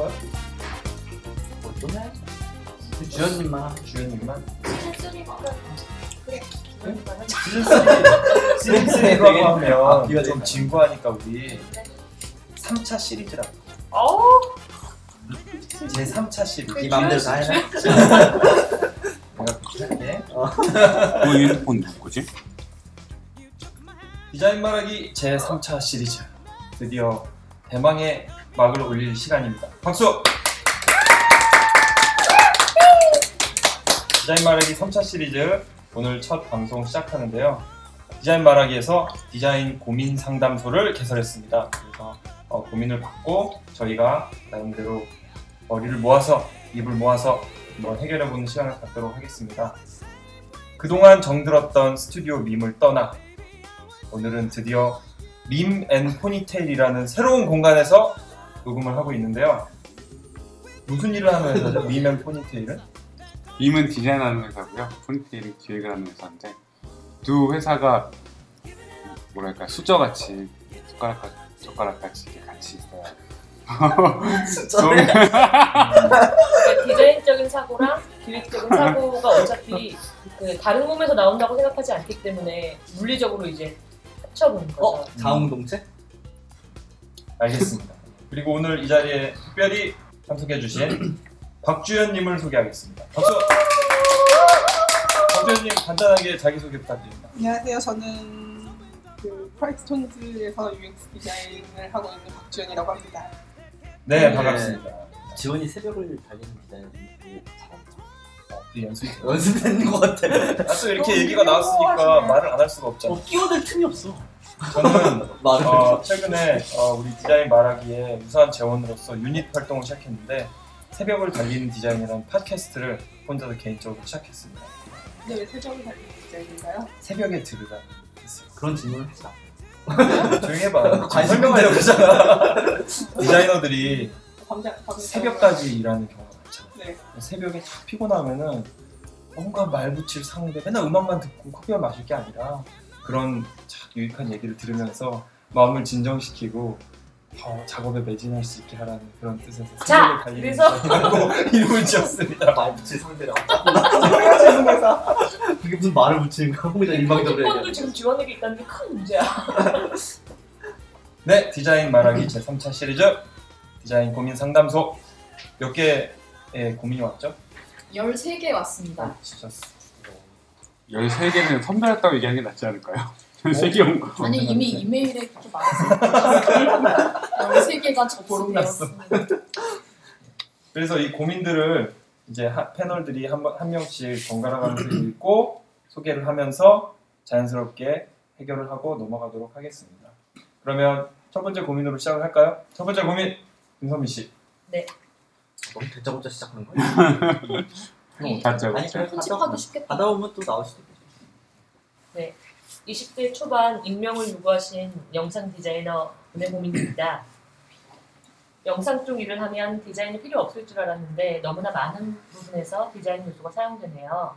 거야? 해야죠. 주연님만 주연님만 그래. 시즌 3 시즌 3라고 하면 앞뒤가 좀 되나요? 진부하니까 우리 3차 시리즈라고 어우 제 3차 시리즈 네 맘대로 다 해라. 내가 그렇게 할게 그 휴대폰 누구지? 디자인 말하기 제 3차 시리즈 드디어 대망의 막을 올릴 시간입니다. 박수! 디자인 말하기 3차 시리즈 오늘 첫 방송 시작하는데요. 디자인 말하기에서 디자인 고민 상담소를 개설했습니다. 그래서 어, 고민을 받고 저희가 나름대로 머리를 모아서 입을 모아서 한번 해결해보는 시간을 갖도록 하겠습니다. 그동안 정들었던 스튜디오 밈을 떠나 오늘은 드디어 밈 앤 포니테일이라는 새로운 공간에서 녹음을 하고 있는데요. 무슨 일을 하는 회사죠? 밈앤 포니테일은? 밈은 디자인하는 회사고요. 포니테일은 기획을 하는 회사인데 두 회사가 뭐랄까 수저같이 숟가락 젓가락같이 이렇게 같이 있어요. 좀 그러니까 디자인적인 사고랑 기획적인 사고가 어차피 그 다른 몸에서 나온다고 생각하지 않기 때문에 물리적으로 이제 합쳐보는 거죠. 어? 자웅동체? 알겠습니다. 그리고 오늘 이 자리에 특별히 참석해주신 박주현님을 소개하겠습니다. 박수! 박주현님 간단하게 자기소개 부탁드립니다. 안녕하세요. 저는 그 프라이스톤즈에서 UX 디자인을 하고 있는 박주연이라고 합니다. 네, 네. 반갑습니다. 지원이 새벽을 달리는 디자인을 그 연습이 연습된 것 같아. 아, 또 이렇게 얘기가 나왔으니까 말을 안 할 수가 없잖아. 어, 끼어들 틈이 없어. 저는. 어, 최근에 어, 우리 디자인 말하기에 유사한 재원으로서 유닛 활동을 시작했는데 새벽을 달리는 디자인이라는 팟캐스트를 혼자서 개인적으로 시작했습니다. 근데 왜 새벽을 달리는 디자인인가요? 새벽에 들으라 했어요. 그런 질문을 하자. 조용히 해봐. 관심 설명하려고 그러잖아. 디자이너들이 밤새 밤새 새벽까지 일하는 경우가 많잖아. 네. 새벽에 다 피곤하면은 뭔가 말 붙일 상대 맨날 음악만 듣고 커피만 마실 게 아니라 그런 참 유익한 얘기를 들으면서 마음을 진정시키고 더 작업에 매진할 수 있게 하라는 그런 뜻에서 자, 그래서- 디자인이라고 이름을 지었습니다. 말 붙일 상대가 죄송해서 그게 무슨 말을 붙이는 거야? 혼자 일방적으로 폰도 얘기하는 지금 지원에게 있다는 게 큰 문제야. 네, 디자인 말하기 제3차 시리즈 디자인 고민 상담소 몇 개의 고민이 왔죠? 13개 왔습니다. 아, 진짜 13개는 선별했다고 얘기하는 게 낫지 않을까요? 13개 온 거. 아니 이미 이메일에 그렇게 말했습니다. 13개가 접수되었습니다. 그래서 이 고민들을 이제 하- 패널들이 한, 번- 한 명씩 번갈아 가면서 읽고 소개를 하면서 자연스럽게 해결을 하고 넘어가도록 하겠습니다. 그러면 첫 번째 고민으로 시작을 할까요? 첫 번째 고민 김선미 씨. 너무 대짜고짜 시작하는 거야? 이- 맞죠? 아니 그래 찝하기 하다, 쉽겠다. 하다 보면 또 나올 수도 있겠지. 20대 초반 익명을 요구하신 영상 디자이너 분의 고민입니다. 영상 쪽 일을 하면 디자인이 필요 없을 줄 알았는데 너무나 많은 부분에서 디자인 요소가 사용되네요.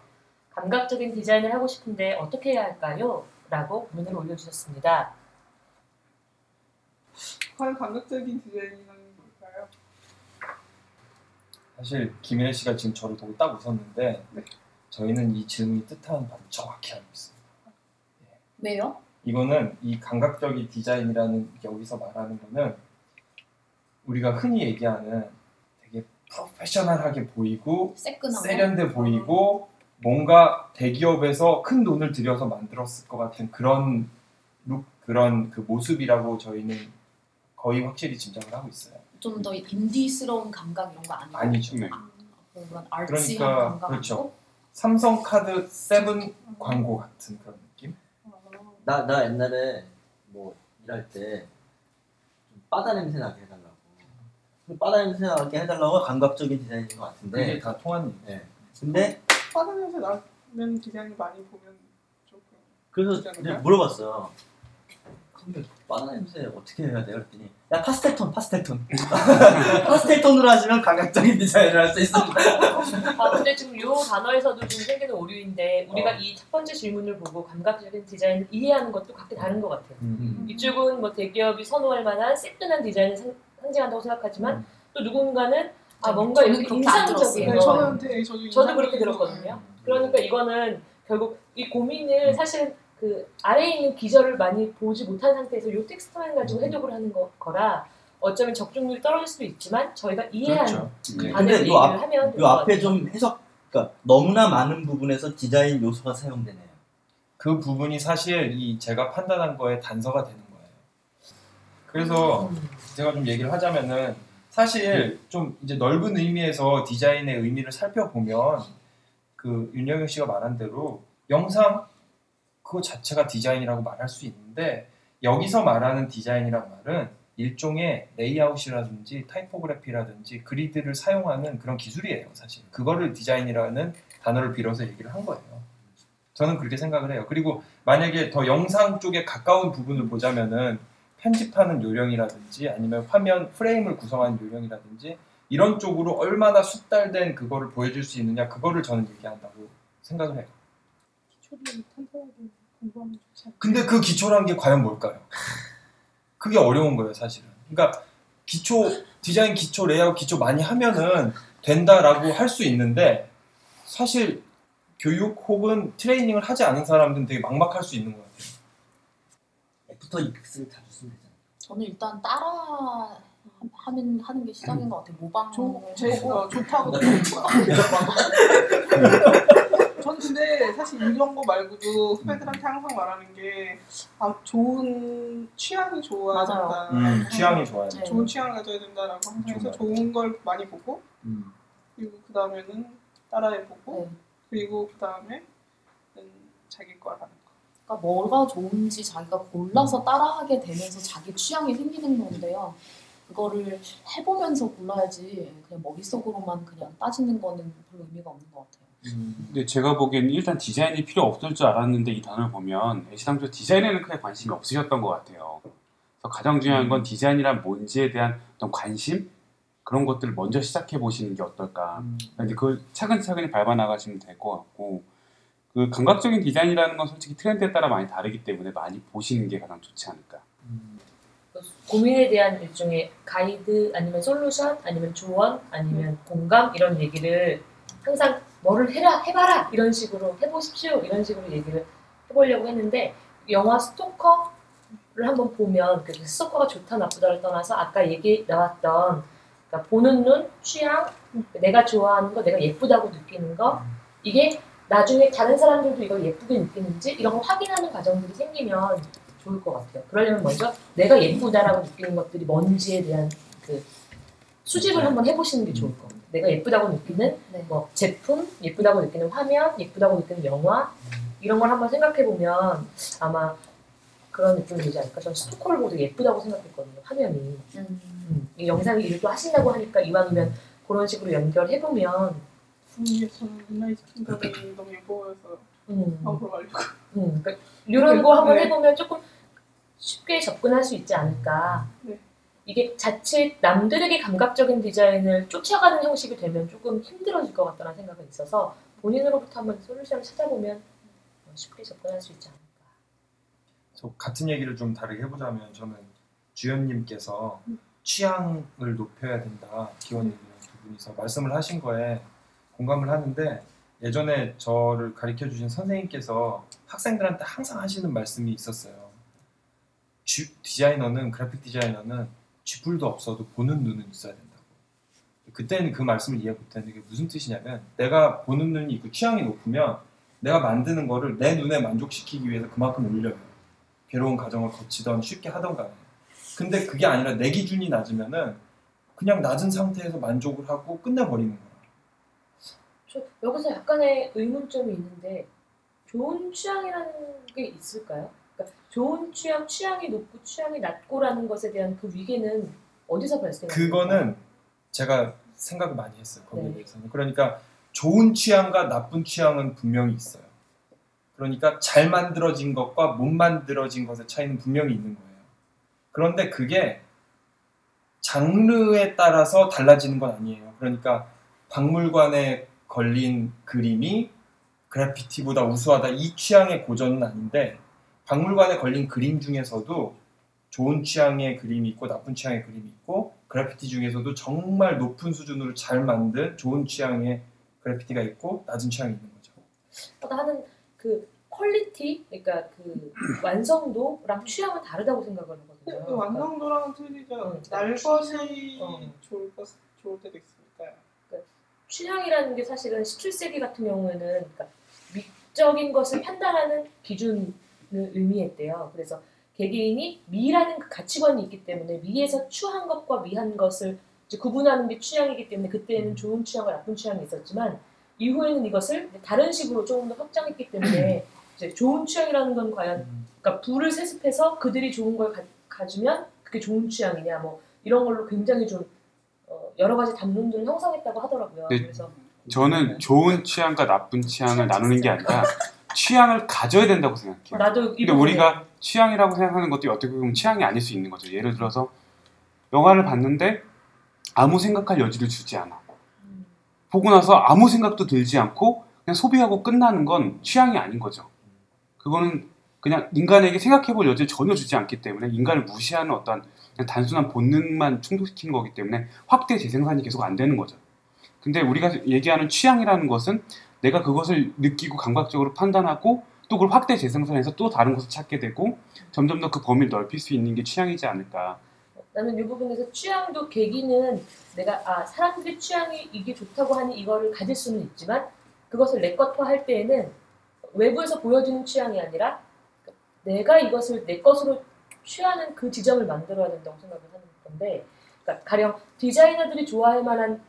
감각적인 디자인을 하고 싶은데 어떻게 해야 할까요? 라고 고민을 올려주셨습니다. 과연 감각적인 디자인은 뭘까요? 사실 김혜혜 씨가 지금 저를 보고 딱 웃었는데 네. 저희는 이 질문이 뜻하는 바를 정확히 알고 있습니다. 왜요? 이거는 이 감각적인 디자인이라는 여기서 말하는 거는 우리가 흔히 얘기하는 되게 프로페셔널하게 보이고 새끈한 거. 세련돼 보이고 뭔가 대기업에서 큰 돈을 들여서 만들었을 것 같은 그런 look 그런 그 모습이라고 저희는 거의 확실히 짐작을 하고 있어요. 좀 더 인디스러운 감각 이런 거 아니고 아니죠. 네. 아, 그런 arty한 그러니까, 감각 그렇죠. 삼성카드 세븐 광고 같은 그런 느낌? 나, 나 옛날에 뭐 일할 때좀 바다 냄새 나게 해달라고. 그 바다 냄새 나게 해달라고 감각적인 디자인인 것 같은데. 그게 다 통한. 예. 근데 빠르면서 나는 디자인을 많이 보면 조금 그래서? 물어봤어요. 근데 바다 냄새 어떻게 해야 돼요? 그랬더니 야 파스텔 톤, 파스텔 톤. 파스텔 톤으로 하시면 감각적인 디자인을 할 수 있습니다. 아 근데 지금 이 단어에서도 좀 생기는 오류인데 우리가 어. 이첫 번째 질문을 보고 감각적인 디자인을 이해하는 것도 각기 다른 것 같아요. 음. 이쪽은 뭐 대기업이 선호할 만한 새끈한 디자인을 상, 상징한다고 생각하지만 또 누군가는 아 저는 뭔가 이렇게 인상적인 네, 거 저는 되게 저도 저도 그렇게 들었거든요. 음. 그러니까 이거는 결국 이 고민을 사실 그 아래에 있는 기저를 많이 보지 못한 상태에서 이 텍스트만 가지고 음. 해독을 하는 거, 거라 어쩌면 적중률이 떨어질 수도 있지만 저희가 이해한 그렇죠. 네. 안에 근데 얘기를 요 앞- 하면 요 앞에. 좀 해석, 그러니까 너무나 많은 부분에서 디자인 요소가 사용되네요. 그 부분이 사실 이 제가 판단한 거에 단서가 되는 거예요. 그래서 음. 제가 좀 얘기를 하자면은 사실 좀 이제 넓은 의미에서 디자인의 의미를 살펴보면 그 윤영영 씨가 말한 대로 영상 그거 자체가 디자인이라고 말할 수 있는데 여기서 말하는 디자인이란 말은 일종의 레이아웃이라든지 타이포그래피라든지 그리드를 사용하는 그런 기술이에요 사실 그거를 디자인이라는 단어를 빌어서 얘기를 한 거예요. 저는 그렇게 생각을 해요. 그리고 만약에 더 영상 쪽에 가까운 부분을 보자면은 편집하는 요령이라든지 아니면 화면 프레임을 구성하는 요령이라든지 이런 쪽으로 얼마나 숙달된 그거를 보여줄 수 있느냐 그거를 저는 얘기한다고 생각을 해요. 기초를 탄탄하게 공부하면 좋지 않을까. 근데 그 기초라는 게 과연 뭘까요? 그게 어려운 거예요 사실은. 그러니까 기초 디자인 기초 레이아웃 기초 많이 하면은 된다라고 할 수 있는데 사실 교육 혹은 트레이닝을 하지 않은 사람들은 되게 막막할 수 있는 것 같아요. After Effects를 자주 쓰면 되잖아요. 저는 일단 따라 하는 하는 게 시작인 것 같아요. 모방. 좋, 제, 어, 좋다고 네. 저는 근데 사실 이런 거 말고도 후배들한테 항상 말하는 게 아, 좋은 취향이 좋아야 맞아요. 된다. 음, 취향이 좋아요. 네. 좋은 취향을 가져야 된다라고 항상 해서 좋은 걸 많이 보고 음. 그리고 그 다음에는 따라해보고 네. 그리고 그 다음에는 자기 거 하는 거. 그러니까 뭐가 좋은지 자기가 골라서 따라하게 되면서 자기 취향이 생기는 건데요. 그거를 해보면서 골라야지 그냥 머릿속으로만 그냥 따지는 거는 별로 의미가 없는 것 같아요. 근데 제가 보기에는 일단 디자인이 필요 없을 줄 알았는데 이 단어를 보면 애시당초 디자인에는 크게 관심이 없으셨던 것 같아요. 그래서 가장 중요한 건 디자인이란 뭔지에 대한 어떤 관심 그런 것들을 먼저 시작해 보시는 게 어떨까. 이제 그걸 차근차근히 밟아 나가시면 될 것 같고 그 감각적인 디자인이라는 건 솔직히 트렌드에 따라 많이 다르기 때문에 많이 보시는 게 가장 좋지 않을까. 고민에 대한 일종의 가이드 아니면 솔루션 아니면 조언 아니면 공감 이런 얘기를 항상 뭐를 해라 해봐라 이런 식으로 해보십시오 이런 식으로 얘기를 해보려고 했는데 영화 스토커를 한번 보면 그 스토커가 좋다 나쁘다를 떠나서 아까 얘기 나왔던 그러니까 보는 눈 취향 내가 좋아하는 거 내가 예쁘다고 느끼는 거 이게 나중에 다른 사람들도 이걸 예쁘게 느끼는지 이런 거 확인하는 과정들이 생기면 좋을 것 같아요. 그러려면 먼저 내가 예쁘다라고 느끼는 것들이 뭔지에 대한 그 수집을 한번 해보시는 게 좋을 것 같아요. 내가 예쁘다고 느끼는 네. 뭐 제품, 예쁘다고 느끼는 화면, 예쁘다고 느끼는 영화 이런 걸 한번 생각해 보면 아마 그런 느낌이 들지 않을까. 저는 스토커를 보고 되게 예쁘다고 생각했거든요. 화면이. 음. 음, 이 영상이 일도 하신다고 하니까 이왕이면 그런 식으로 연결해 보면 분위기에 저는 문나이 제품들이 너무 예뻐 보여서 음, 앞으로 가려고. 음, 그러니까 이런 거 한번 네. 해보면 조금 쉽게 접근할 수 있지 않을까. 네. 이게 자칫 남들에게 감각적인 디자인을 쫓아가는 형식이 되면 조금 힘들어질 것 같다는 생각이 있어서 본인으로부터 한번 솔루션을 찾아보면 쉽게 접근할 수 있지 않을까. 저 같은 얘기를 좀 다르게 해보자면 저는 주연님께서 취향을 높여야 된다 기원님이랑 두 분이서 말씀을 하신 거에 공감을 하는데 예전에 저를 가르쳐 주신 선생님께서 학생들한테 항상 하시는 말씀이 있었어요. 쥐- 디자이너는 그래픽 디자이너는 쥐뿔도 없어도 보는 눈은 있어야 된다고. 그때는 그 말씀을 이해 못했는데 그게 무슨 뜻이냐면 내가 보는 눈이 있고 취향이 높으면 내가 만드는 거를 내 눈에 만족시키기 위해서 그만큼 올려요. 괴로운 과정을 거치던 쉽게 하던 간에. 근데 그게 아니라 내 기준이 낮으면은 그냥 낮은 상태에서 만족을 하고 끝내버리는 거야. 저 여기서 약간의 의문점이 있는데 좋은 취향이라는 게 있을까요? 그러니까 좋은 취향, 취향이 높고 취향이 낮고라는 것에 대한 그 위계는 어디서 발생하는 그거는 제가 생각을 많이 했어요. 거기에 네. 대해서는. 그러니까 좋은 취향과 나쁜 취향은 분명히 있어요. 그러니까 잘 만들어진 것과 못 만들어진 것의 차이는 분명히 있는 거예요. 그런데 그게 장르에 따라서 달라지는 건 아니에요. 그러니까 박물관에 걸린 그림이 그래피티보다 우수하다 이 취향의 고전은 아닌데 박물관에 걸린 그림 중에서도 좋은 취향의 그림이 있고 나쁜 취향의 그림이 있고 그래피티 중에서도 정말 높은 수준으로 잘 만든 좋은 취향의 quality가 있고 낮은 취향이 있는 거죠. 아까 하는 그 quality, 그러니까 그 완성도랑 취향은 다르다고 생각을 하거든요. 근데 그 완성도랑은 틀리죠. 응. 날것이 어. 좋을 것 좋을 때도 있으니까요. 취향이라는 게 사실은 17세기 같은 경우에는 그러니까 미적인 것을 판단하는 기준을 의미했대요. 그래서 개개인이 미라는 그 가치관이 있기 때문에 미에서 추한 것과 미한 것을 이제 구분하는 게 취향이기 때문에 그때는 좋은 취향과 나쁜 취향이 있었지만 이후에는 이것을 다른 식으로 조금 더 확장했기 때문에 이제 좋은 취향이라는 건 과연 그러니까 부를 세습해서 그들이 좋은 걸 가, 가지면 그게 좋은 취향이냐 뭐 이런 걸로 굉장히 좀 어, 여러 가지 담론들을 형성했다고 하더라고요. 네. 그래서 저는 좋은 취향과 나쁜 취향을 나누는 게 아니라 취향을 가져야 된다고 생각해요. 나도 이 근데 우리가 취향이라고 생각하는 것도 어떻게 보면 취향이 아닐 수 있는 거죠. 예를 들어서 영화를 봤는데 아무 생각할 여지를 주지 않아. 음, 보고 나서 아무 생각도 들지 않고 그냥 소비하고 끝나는 건 취향이 아닌 거죠. 그거는 그냥 인간에게 생각해볼 여지를 전혀 주지 않기 때문에 인간을 무시하는 어떤 단순한 본능만 충족시키는 거기 때문에 확대 재생산이 계속 안 되는 거죠. 근데 우리가 얘기하는 취향이라는 것은 내가 그것을 느끼고 감각적으로 판단하고 또 그걸 확대 재생산해서 또 다른 것을 찾게 되고 점점 더 그 범위를 넓힐 수 있는 게 취향이지 않을까. 나는 이 부분에서 취향도 계기는 내가 아 사람들의 취향이 이게 좋다고 하니 이거를 가질 수는 있지만 그것을 내 것화 할 때에는 외부에서 보여지는 취향이 아니라 내가 이것을 내 것으로 취하는 그 지점을 만들어야 된다고 생각을 하는 건데 그러니까 가령 디자이너들이 좋아할 만한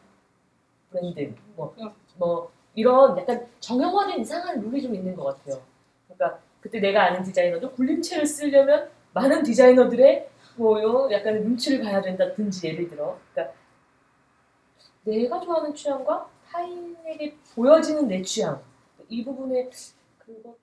브랜드 뭐, 뭐 이런 약간 정형화된 이상한 룰이 좀 있는 것 같아요. 그러니까 그때 내가 아는 디자이너도 굴림체를 쓰려면 많은 디자이너들의 뭐요 약간 눈치를 봐야 된다든지 예를 들어 그러니까 내가 좋아하는 취향과 타인에게 보여지는 내 취향 이 부분에 그것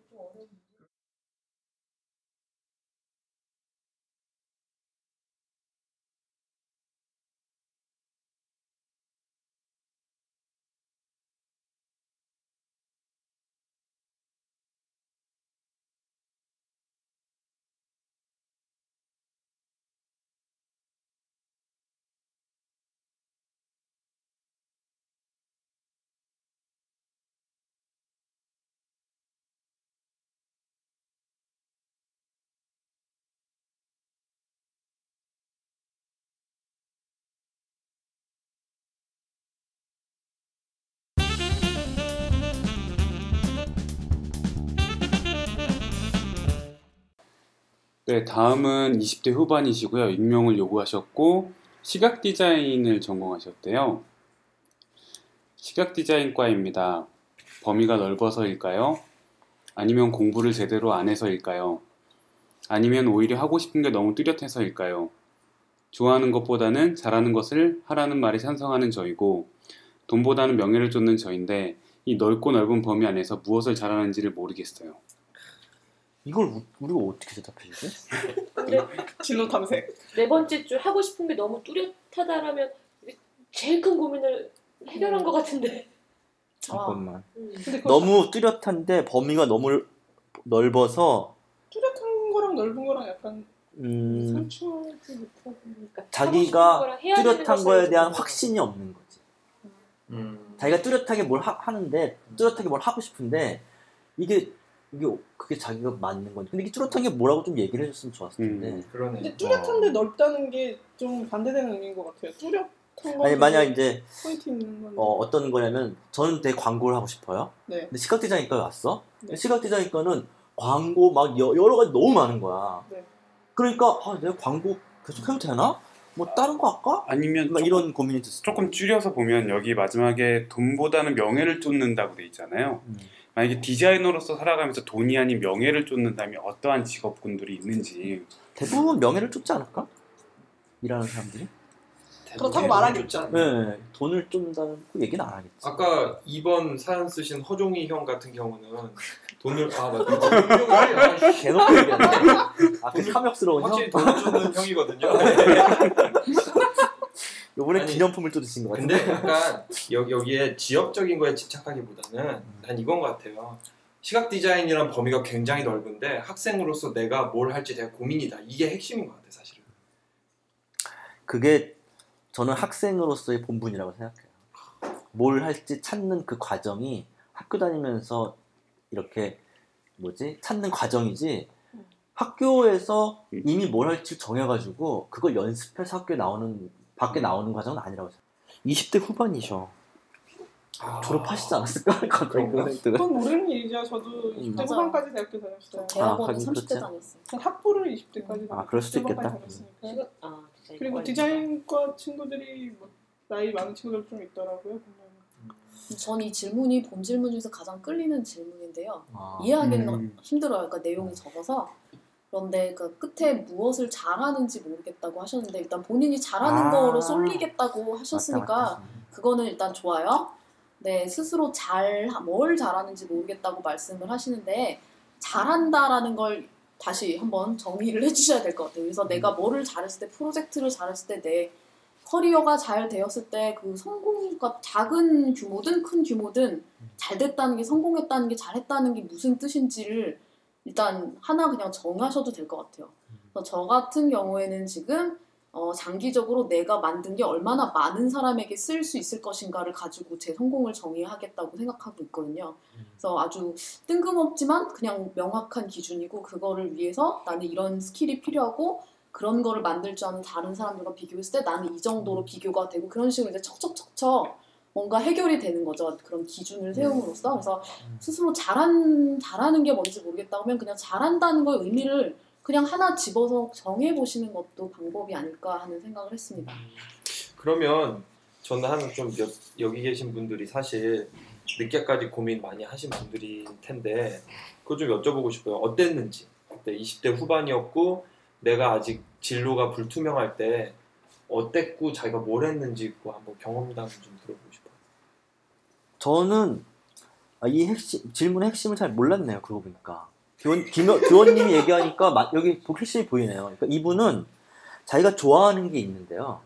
네, 다음은 20대 후반이시고요. 익명을 요구하셨고 시각 디자인을 전공하셨대요. 시각 디자인과입니다. 범위가 넓어서일까요? 아니면 공부를 제대로 안 해서일까요? 아니면 오히려 하고 싶은 게 너무 뚜렷해서일까요? 좋아하는 것보다는 잘하는 것을 하라는 말에 찬성하는 저이고 돈보다는 명예를 쫓는 저인데 이 넓고 넓은 범위 안에서 무엇을 잘하는지를 모르겠어요. 이걸 우- 우리가 어떻게 대답해 주지? 근데 진로 탐색. 네 번째 줄 하고 싶은 게 너무 뚜렷하다라면 제일 큰 고민을 해결한 것 같은데 잠깐만. 음. 그거 너무 뚜렷한데 범위가 너무 넓어서 뚜렷한 거랑 넓은 거랑 약간 음. 그러니까 자기가 뚜렷한 거에 대한 좀 확신이 없는 거지. 음. 자기가 뚜렷하게 뭘 하, 는데 뚜렷하게 뭘 하고 싶은데 이게 이게 그게 자기가 맞는 건지. 근데 이게 뚜렷한 게 뭐라고 좀 얘기를 해줬으면 좋았을 텐데. 음. 그러네. 근데 뚜렷한데 넓다는 게 좀 반대되는 의미인 것 같아요. 뚜렷한 거. 아니 만약 이제 포인트 있는 건데. 어, 어떤 거냐면 저는 되게 광고를 하고 싶어요. 네. 근데 시각 디자인과에 왔어. 네. 시각 디자인과는 광고 막 여, 여러 가지 너무 많은 거야. 네. 그러니까 아, 내가 광고 계속 해도 되나? 뭐 다른 거 할까? 아니면 막 조금- 이런 고민이 들었어. 조금 줄여서 보면 여기 마지막에 돈보다는 명예를 쫓는다고 돼 있잖아요. 음. 만약에 디자이너로서 살아가면서 돈이 아닌 명예를 쫓는다면 어떠한 직업군들이 있는지 대부분 명예를 쫓지 않을까? 일하는 사람들이? 그렇다고 말하기 않나? 네, 돈을 쫓는다는 그 얘기는 안 하겠지. 아까 2번 사연 쓰신 허종이 형 같은 경우는 돈을 아 맞다. 아, 대놓고 얘기하네. 아, 그 탐욕스러운 형? 확실히 돈을 주는 형이거든요. 요번에 아니, 기념품을 쫓으신 것 같은데. 근데 약간 여기, 여기에 지역적인 거에 집착하기보다는 난 이건 것 같아요. 시각 디자인이란 범위가 굉장히 넓은데 학생으로서 내가 뭘 할지 되게 고민이다. 이게 핵심인 것 같아 사실은. 그게 저는 학생으로서의 본분이라고 생각해요. 뭘 할지 찾는 그 과정이 학교 다니면서 이렇게 뭐지 찾는 과정이지 학교에서 이미 뭘 할지 정해가지고 그걸 연습해서 학교에 나오는 밖에 나오는 과정은 아니라고 생각해요. 20대 후반이셔. 졸업하시지 않았을까? 갑자기? 그런. 그건 모르는 일이죠. 저도 음. 20대 맞아요. 후반까지 대학교 다녔어요. 대학원은 하긴 30대 그렇죠. 다녔어요. 전 학부를 20대까지 아, 그럴 수도 있겠다. 다녔으니까. 시각 아 그리고. 디자인과 친구들이 뭐 나이 많은 친구들 좀 있더라고요. 전 이 질문이 본 질문 중에서 가장 끌리는 질문인데요. 아, 이해하기는 음. 힘들어요. 그러니까 내용이 적어서. 그런데 그 끝에 무엇을 잘하는지 모르겠다고 하셨는데 일단 본인이 잘하는 아. 거로 쏠리겠다고 하셨으니까 맞다, 맞다. 그거는 일단 좋아요. 네, 스스로 잘, 뭘 잘하는지 모르겠다고 말씀을 하시는데, 잘한다라는 걸 다시 한번 정의를 해주셔야 될 것 같아요. 그래서 내가 뭐를 잘했을 때, 프로젝트를 잘했을 때, 내 커리어가 잘 되었을 때, 그 성공과 작은 규모든 큰 규모든 잘 됐다는 게, 성공했다는 게, 잘했다는 게 무슨 뜻인지를 일단 하나 그냥 정하셔도 될 것 같아요. 그래서 저 같은 경우에는 지금 어, 장기적으로 내가 만든 게 얼마나 많은 사람에게 쓸 수 있을 것인가를 가지고 제 성공을 정의하겠다고 생각하고 있거든요. 그래서 아주 뜬금없지만 그냥 명확한 기준이고 그거를 위해서 나는 이런 skill이 필요하고 그런 거를 만들 줄 아는 다른 사람들과 비교했을 때 나는 이 정도로 비교가 되고 그런 식으로 이제 척척척척 뭔가 해결이 되는 거죠. 그런 기준을 세움으로써 그래서 스스로 잘한 잘하는 게 뭔지 모르겠다 하면 그냥 잘한다는 거의 의미를 그냥 하나 집어서 정해 보시는 것도 방법이 아닐까 하는 생각을 했습니다. 그러면 저는 한좀 여기 계신 분들이 사실 늦게까지 고민 많이 하신 분들일 텐데 그거 좀 여쭤보고 싶어요. 어땠는지 그때 20대 후반이었고 내가 아직 진로가 불투명할 때 어땠고 자기가 뭘 했는지 그거 한번 경험담 좀 들어보고 싶어요. 저는 아, 이 핵심, 질문의 핵심을 잘 몰랐네요. 그러고 보니까. 교원, 김, 교원님이 얘기하니까 마- 여기 핵심이 보이네요. 그러니까 이분은 자기가 좋아하는 게 있는데요.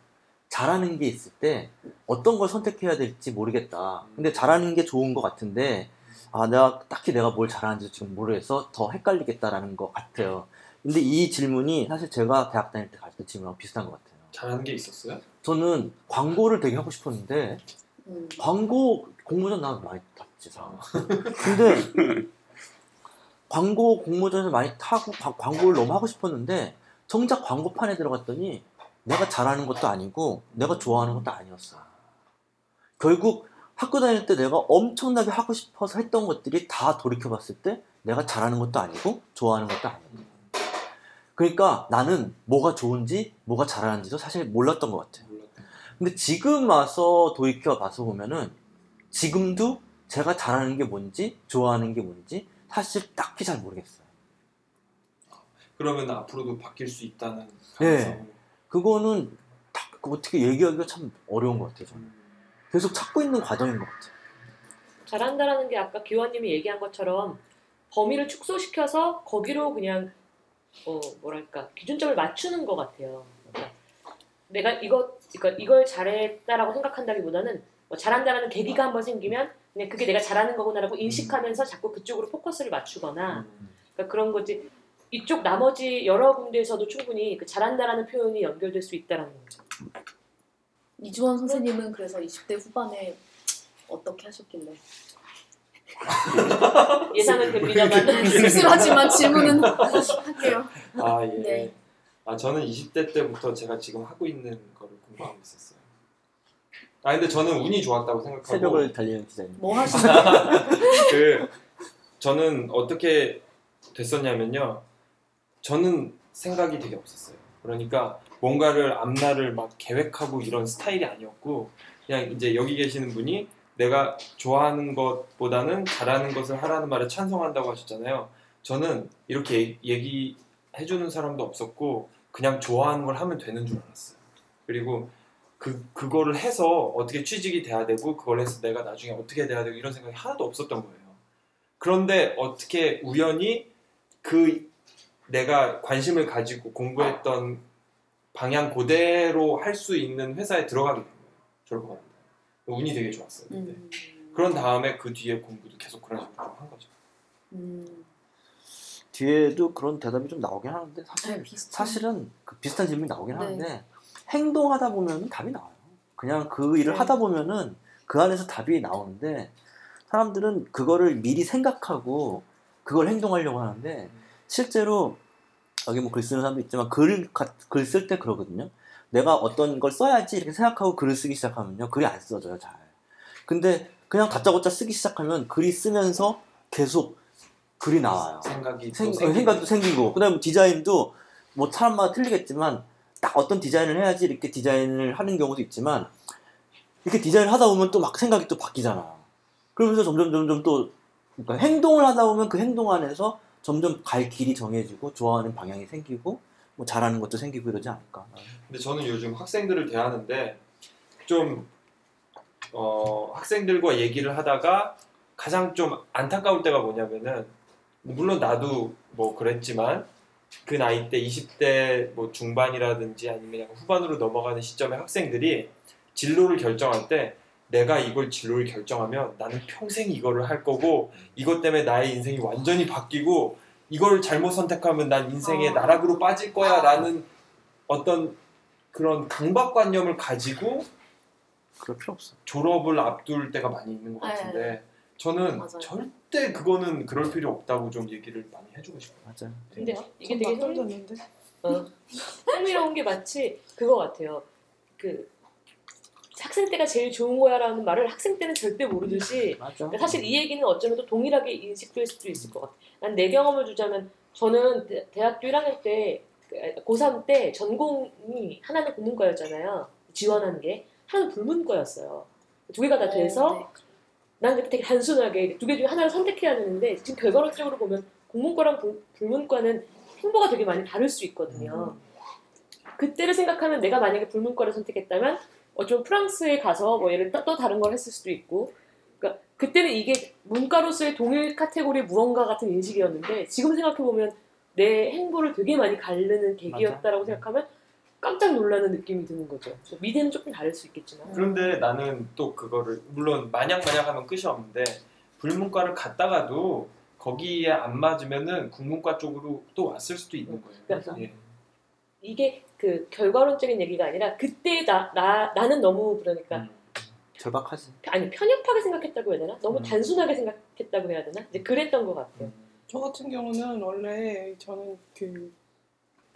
잘하는 게 있을 때 어떤 걸 선택해야 될지 모르겠다. 근데 잘하는 게 좋은 것 같은데 아 내가 딱히 내가 뭘 잘하는지 지금 모르겠어 더 헷갈리겠다라는 것 같아요. 근데 이 질문이 사실 제가 대학 다닐 때 가졌던 질문하고 비슷한 것 같아요. 잘하는 게 있었어요? 저는 광고를 되게 하고 싶었는데 음. 광고 공모전 나는 많이 탔지 사. 근데 광고 공모전을 많이 타고 과- 광고를 너무 하고 싶었는데 정작 광고판에 들어갔더니 내가 잘하는 것도 아니고 내가 좋아하는 것도 아니었어. 결국 학교 다닐 때 내가 엄청나게 하고 싶어서 했던 것들이 다 돌이켜봤을 때 내가 잘하는 것도 아니고 좋아하는 것도 아니고. 그러니까 나는 뭐가 좋은지 뭐가 잘하는지도 사실 몰랐던 것 같아요. 근데 지금 와서 돌이켜 봐서 보면은 지금도 제가 잘하는 게 뭔지 좋아하는 게 뭔지 사실 딱히 잘 모르겠어요. 그러면 앞으로도 바뀔 수 있다는 네. 가능성. 그거는 딱 어떻게 얘기하기가 참 어려운 것 같아요. 저는. 계속 찾고 있는 과정인 것 같아요. 잘한다라는 게 아까 기원님이 얘기한 것처럼 범위를 축소시켜서 거기로 그냥 어 뭐랄까 기준점을 맞추는 것 같아요. 그러니까 내가 이거 그러니까 이걸 잘했다라고 생각한다기보다는 뭐 잘한다라는 계기가 한번 생기면 그냥 그게 내가 잘하는 거구나라고 인식하면서 자꾸 그쪽으로 포커스를 맞추거나 음. 그러니까 그런 거지 이쪽 나머지 여러 군데에서도 충분히 그 잘한다라는 표현이 연결될 수 있다라는 거죠. 이주원 선생님은 그래서 20대 후반에 어떻게 하셨길래 예상은 됩니다만 씁쓸하지만 질문은 할게요. 아 예. 네. 아 저는 20대 때부터 제가 지금 하고 있는 거를 공부하고 있었어요. 아 근데 저는 운이 좋았다고 생각하고 새벽을 달리는 디자인. 뭐 하시는 그 저는 어떻게 됐었냐면요. 저는 생각이 되게 없었어요. 그러니까 뭔가를 앞날을 막 계획하고 이런 스타일이 아니었고 그냥 이제 여기 계시는 분이 내가 좋아하는 것보다는 잘하는 것을 하라는 말에 찬성한다고 하셨잖아요. 저는 이렇게 얘기 해주는 사람도 없었고 그냥 좋아하는 걸 하면 되는 줄 알았어요. 그리고 그 그거를 해서 어떻게 취직이 돼야 되고 그걸 해서 내가 나중에 어떻게 돼야 되고 이런 생각이 하나도 없었던 거예요. 그런데 어떻게 우연히 그 내가 관심을 가지고 공부했던 방향 그대로 할 수 있는 회사에 들어가게 된 거예요. 졸업하는데 운이 되게 좋았어요. 그때. 음. 그런 다음에 그 뒤에 공부도 계속 그런 식으로 좀 한 거죠. 음, 뒤에도 그런 대답이 좀 나오긴 하는데 네, 사실 비슷한. 사실은 그 비슷한 질문이 나오긴 네. 하는데 행동하다 보면 답이 나와요. 그냥 그 일을 네. 하다 보면은 그 안에서 답이 나오는데 사람들은 그거를 미리 생각하고 그걸 행동하려고 하는데 실제로 여기 뭐 글 쓰는 사람도 있지만 글 글 쓸 때 그러거든요. 내가 어떤 걸 써야지 이렇게 생각하고 글을 쓰기 시작하면요 글이 안 써져요 잘. 근데 그냥 다짜고짜 쓰기 시작하면 글이 쓰면서 계속 글이 나와요. 생각이 또 생, 생기고. 생각도 생기고 그다음에 디자인도 뭐 사람마다 틀리겠지만 딱 어떤 디자인을 해야지 이렇게 디자인을 하는 경우도 있지만 이렇게 디자인을 하다 보면 또 막 생각이 또 바뀌잖아. 그러면서 점점 점점 또 그러니까 행동을 하다 보면 그 행동 안에서 점점 갈 길이 정해지고 좋아하는 방향이 생기고 뭐 잘하는 것도 생기고 이러지 않을까. 근데 저는 요즘 학생들을 대하는데 좀 어, 학생들과 얘기를 하다가 가장 좀 안타까울 때가 뭐냐면은 물론 나도 뭐 그랬지만 그 나이 때 20대 뭐 중반이라든지 아니면 약간 후반으로 넘어가는 시점에 학생들이 진로를 결정할 때 내가 이걸 진로를 결정하면 나는 평생 이거를 할 거고 이것 때문에 나의 인생이 완전히 바뀌고 이걸 잘못 선택하면 난 인생의 아. 나락으로 빠질 거야라는 어떤 그런 강박관념을 가지고 그럴 필요 없어. 졸업을 앞둘 때가 많이 있는 것 네. 같은데 저는 맞아요. 절대 그거는 그럴 필요 없다고 좀 얘기를 많이 해주고 싶어요. 맞아. 근데 이게 전 되게. 어, 흥미로운 게 마치 그거 같아요. 그 학생 때가 제일 좋은 거야라는 말을 학생 때는 절대 모르듯이 맞아. 그러니까 사실 이 얘기는 어쩌면 또 동일하게 인식될 수도 있을 것 같아. 난 내 경험을 주자면 저는 대, 대학교 1학년 때 그, 고3 때 전공이 하나는 국문과였잖아요. 지원한 게 하나는 불문과였어요. 두 개가 다 돼서 네. 난 그때 되게 단순하게 두 개 중에 하나를 선택해야 되는데 지금 결과론적으로 보면 국문과랑 불, 불문과는 행보가 되게 많이 다를 수 있거든요. 그때를 생각하면 내가 만약에 불문과를 선택했다면 어쩌면 프랑스에 가서 뭐 예를 또, 또 다른 걸 했을 수도 있고 그러니까 그때는 이게 문과로서의 동일 카테고리의 무언가 같은 인식이었는데 지금 생각해 보면 내 행보를 되게 많이 가르는 계기였다라고 맞아. 생각하면 깜짝 놀라는 느낌이 드는 거죠. 미래는 조금 다를 수 있겠지만 그런데 나는 또 그거를 물론 마냥 마냥 하면 끝이 없는데 불문과를 갔다가도 거기에 안 맞으면은 국문과 쪽으로 또 왔을 수도 있는 거예요. 맞아. 예. 이게 그 결과론적인 얘기가 아니라 그때 나, 나 나는 너무 그러니까 음. 절박하지. 아니 편협하게 생각했다고 해야 되나? 너무 음. 단순하게 생각했다고 해야 되나? 이제 그랬던 것 같아요. 저 같은 경우는 원래 저는 그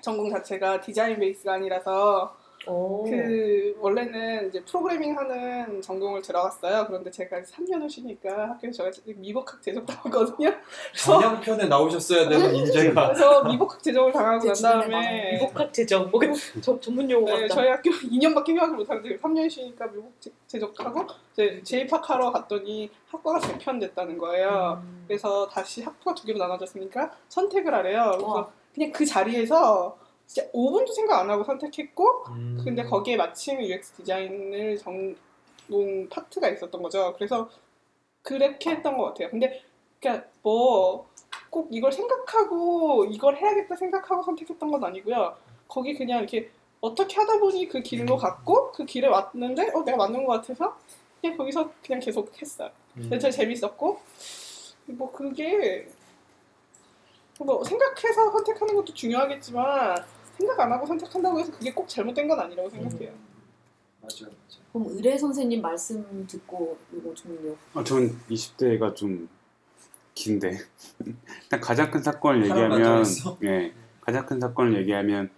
전공 자체가 디자인 베이스가 아니라서 오. 그 원래는 이제 프로그래밍 하는 전공을 들어갔어요. 그런데 제가 3년을 쉬니까 학교에서 제가 미복학 제적 당했거든요. 전향편에 나오셨어야 되는 인재가 그래서 미복학 제적을 당하고 난 다음에. 미복학 제정 뭐 저, 전문 용어 네, 같다. 저희 학교 2년밖에 휴학을 못하는데 3년 쉬니까 제- 제적하고 이제 재입학하러 갔더니 학과가 재편됐다는 거예요. 음. 그래서 다시 학부가 두 개로 나눠졌으니까 선택을 하래요. 그래서 와. 그냥 그 자리에서 진짜 5분도 생각 안 하고 선택했고 음. 근데 거기에 마침 UX 디자인을 전공 파트가 있었던 거죠. 그래서 그렇게 했던 것 같아요. 근데 그러니까 뭐 꼭 이걸 생각하고 이걸 해야겠다 생각하고 선택했던 건 아니고요. 거기 그냥 이렇게 어떻게 하다 보니 그 길로 갔고 그 길에 왔는데 어 내가 맞는 것 같아서 그냥 거기서 그냥 계속 했어요. 음. 근데 재밌었고 뭐 그게 뭐 생각해서 선택하는 것도 중요하겠지만 생각 안 하고 선택한다고 해서 그게 꼭 잘못된 건 아니라고 생각해요. 맞아요. 맞아요. 그럼 의뢰 선생님 말씀 듣고 이거 좀요. 어, 전 20대가 좀 긴데 일단 가장 큰 사건을 얘기하면? 예 가장 큰 사건을 얘기하면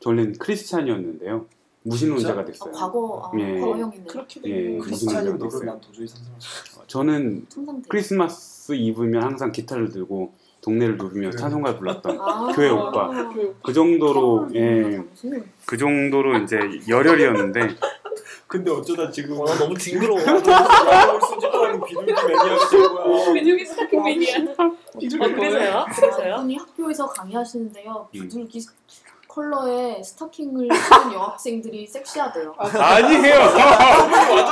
저 원래는 크리스찬이었는데요 무신론자가 아, 됐어요. 과거 아, 예. 과거형이네요. 그렇게 예, 되면 크리스찬인 됐어요. 너를 난 도저히 상상할 수 없어. 저는 찬양대. 크리스마스 이브면 항상 기타를 들고 동네를 누비며 그- 찬송가를 불렀던 아, 교회 오빠. 그 정도로 캐롤 예 장수. 그 정도로 이제 열혈이었는데 근데 어쩌다 지금 어, 나 너무 징그러워. 비둘기 매니아가 된 거야. 비둘기 스타킹 매니아. 비둘기 어, 그래서요? 아, 그래서요? 학교에서 강의하시는데요. 음. 비둘기 컬러의 스타킹을 신은 여학생들이 섹시하대요. 아니에요.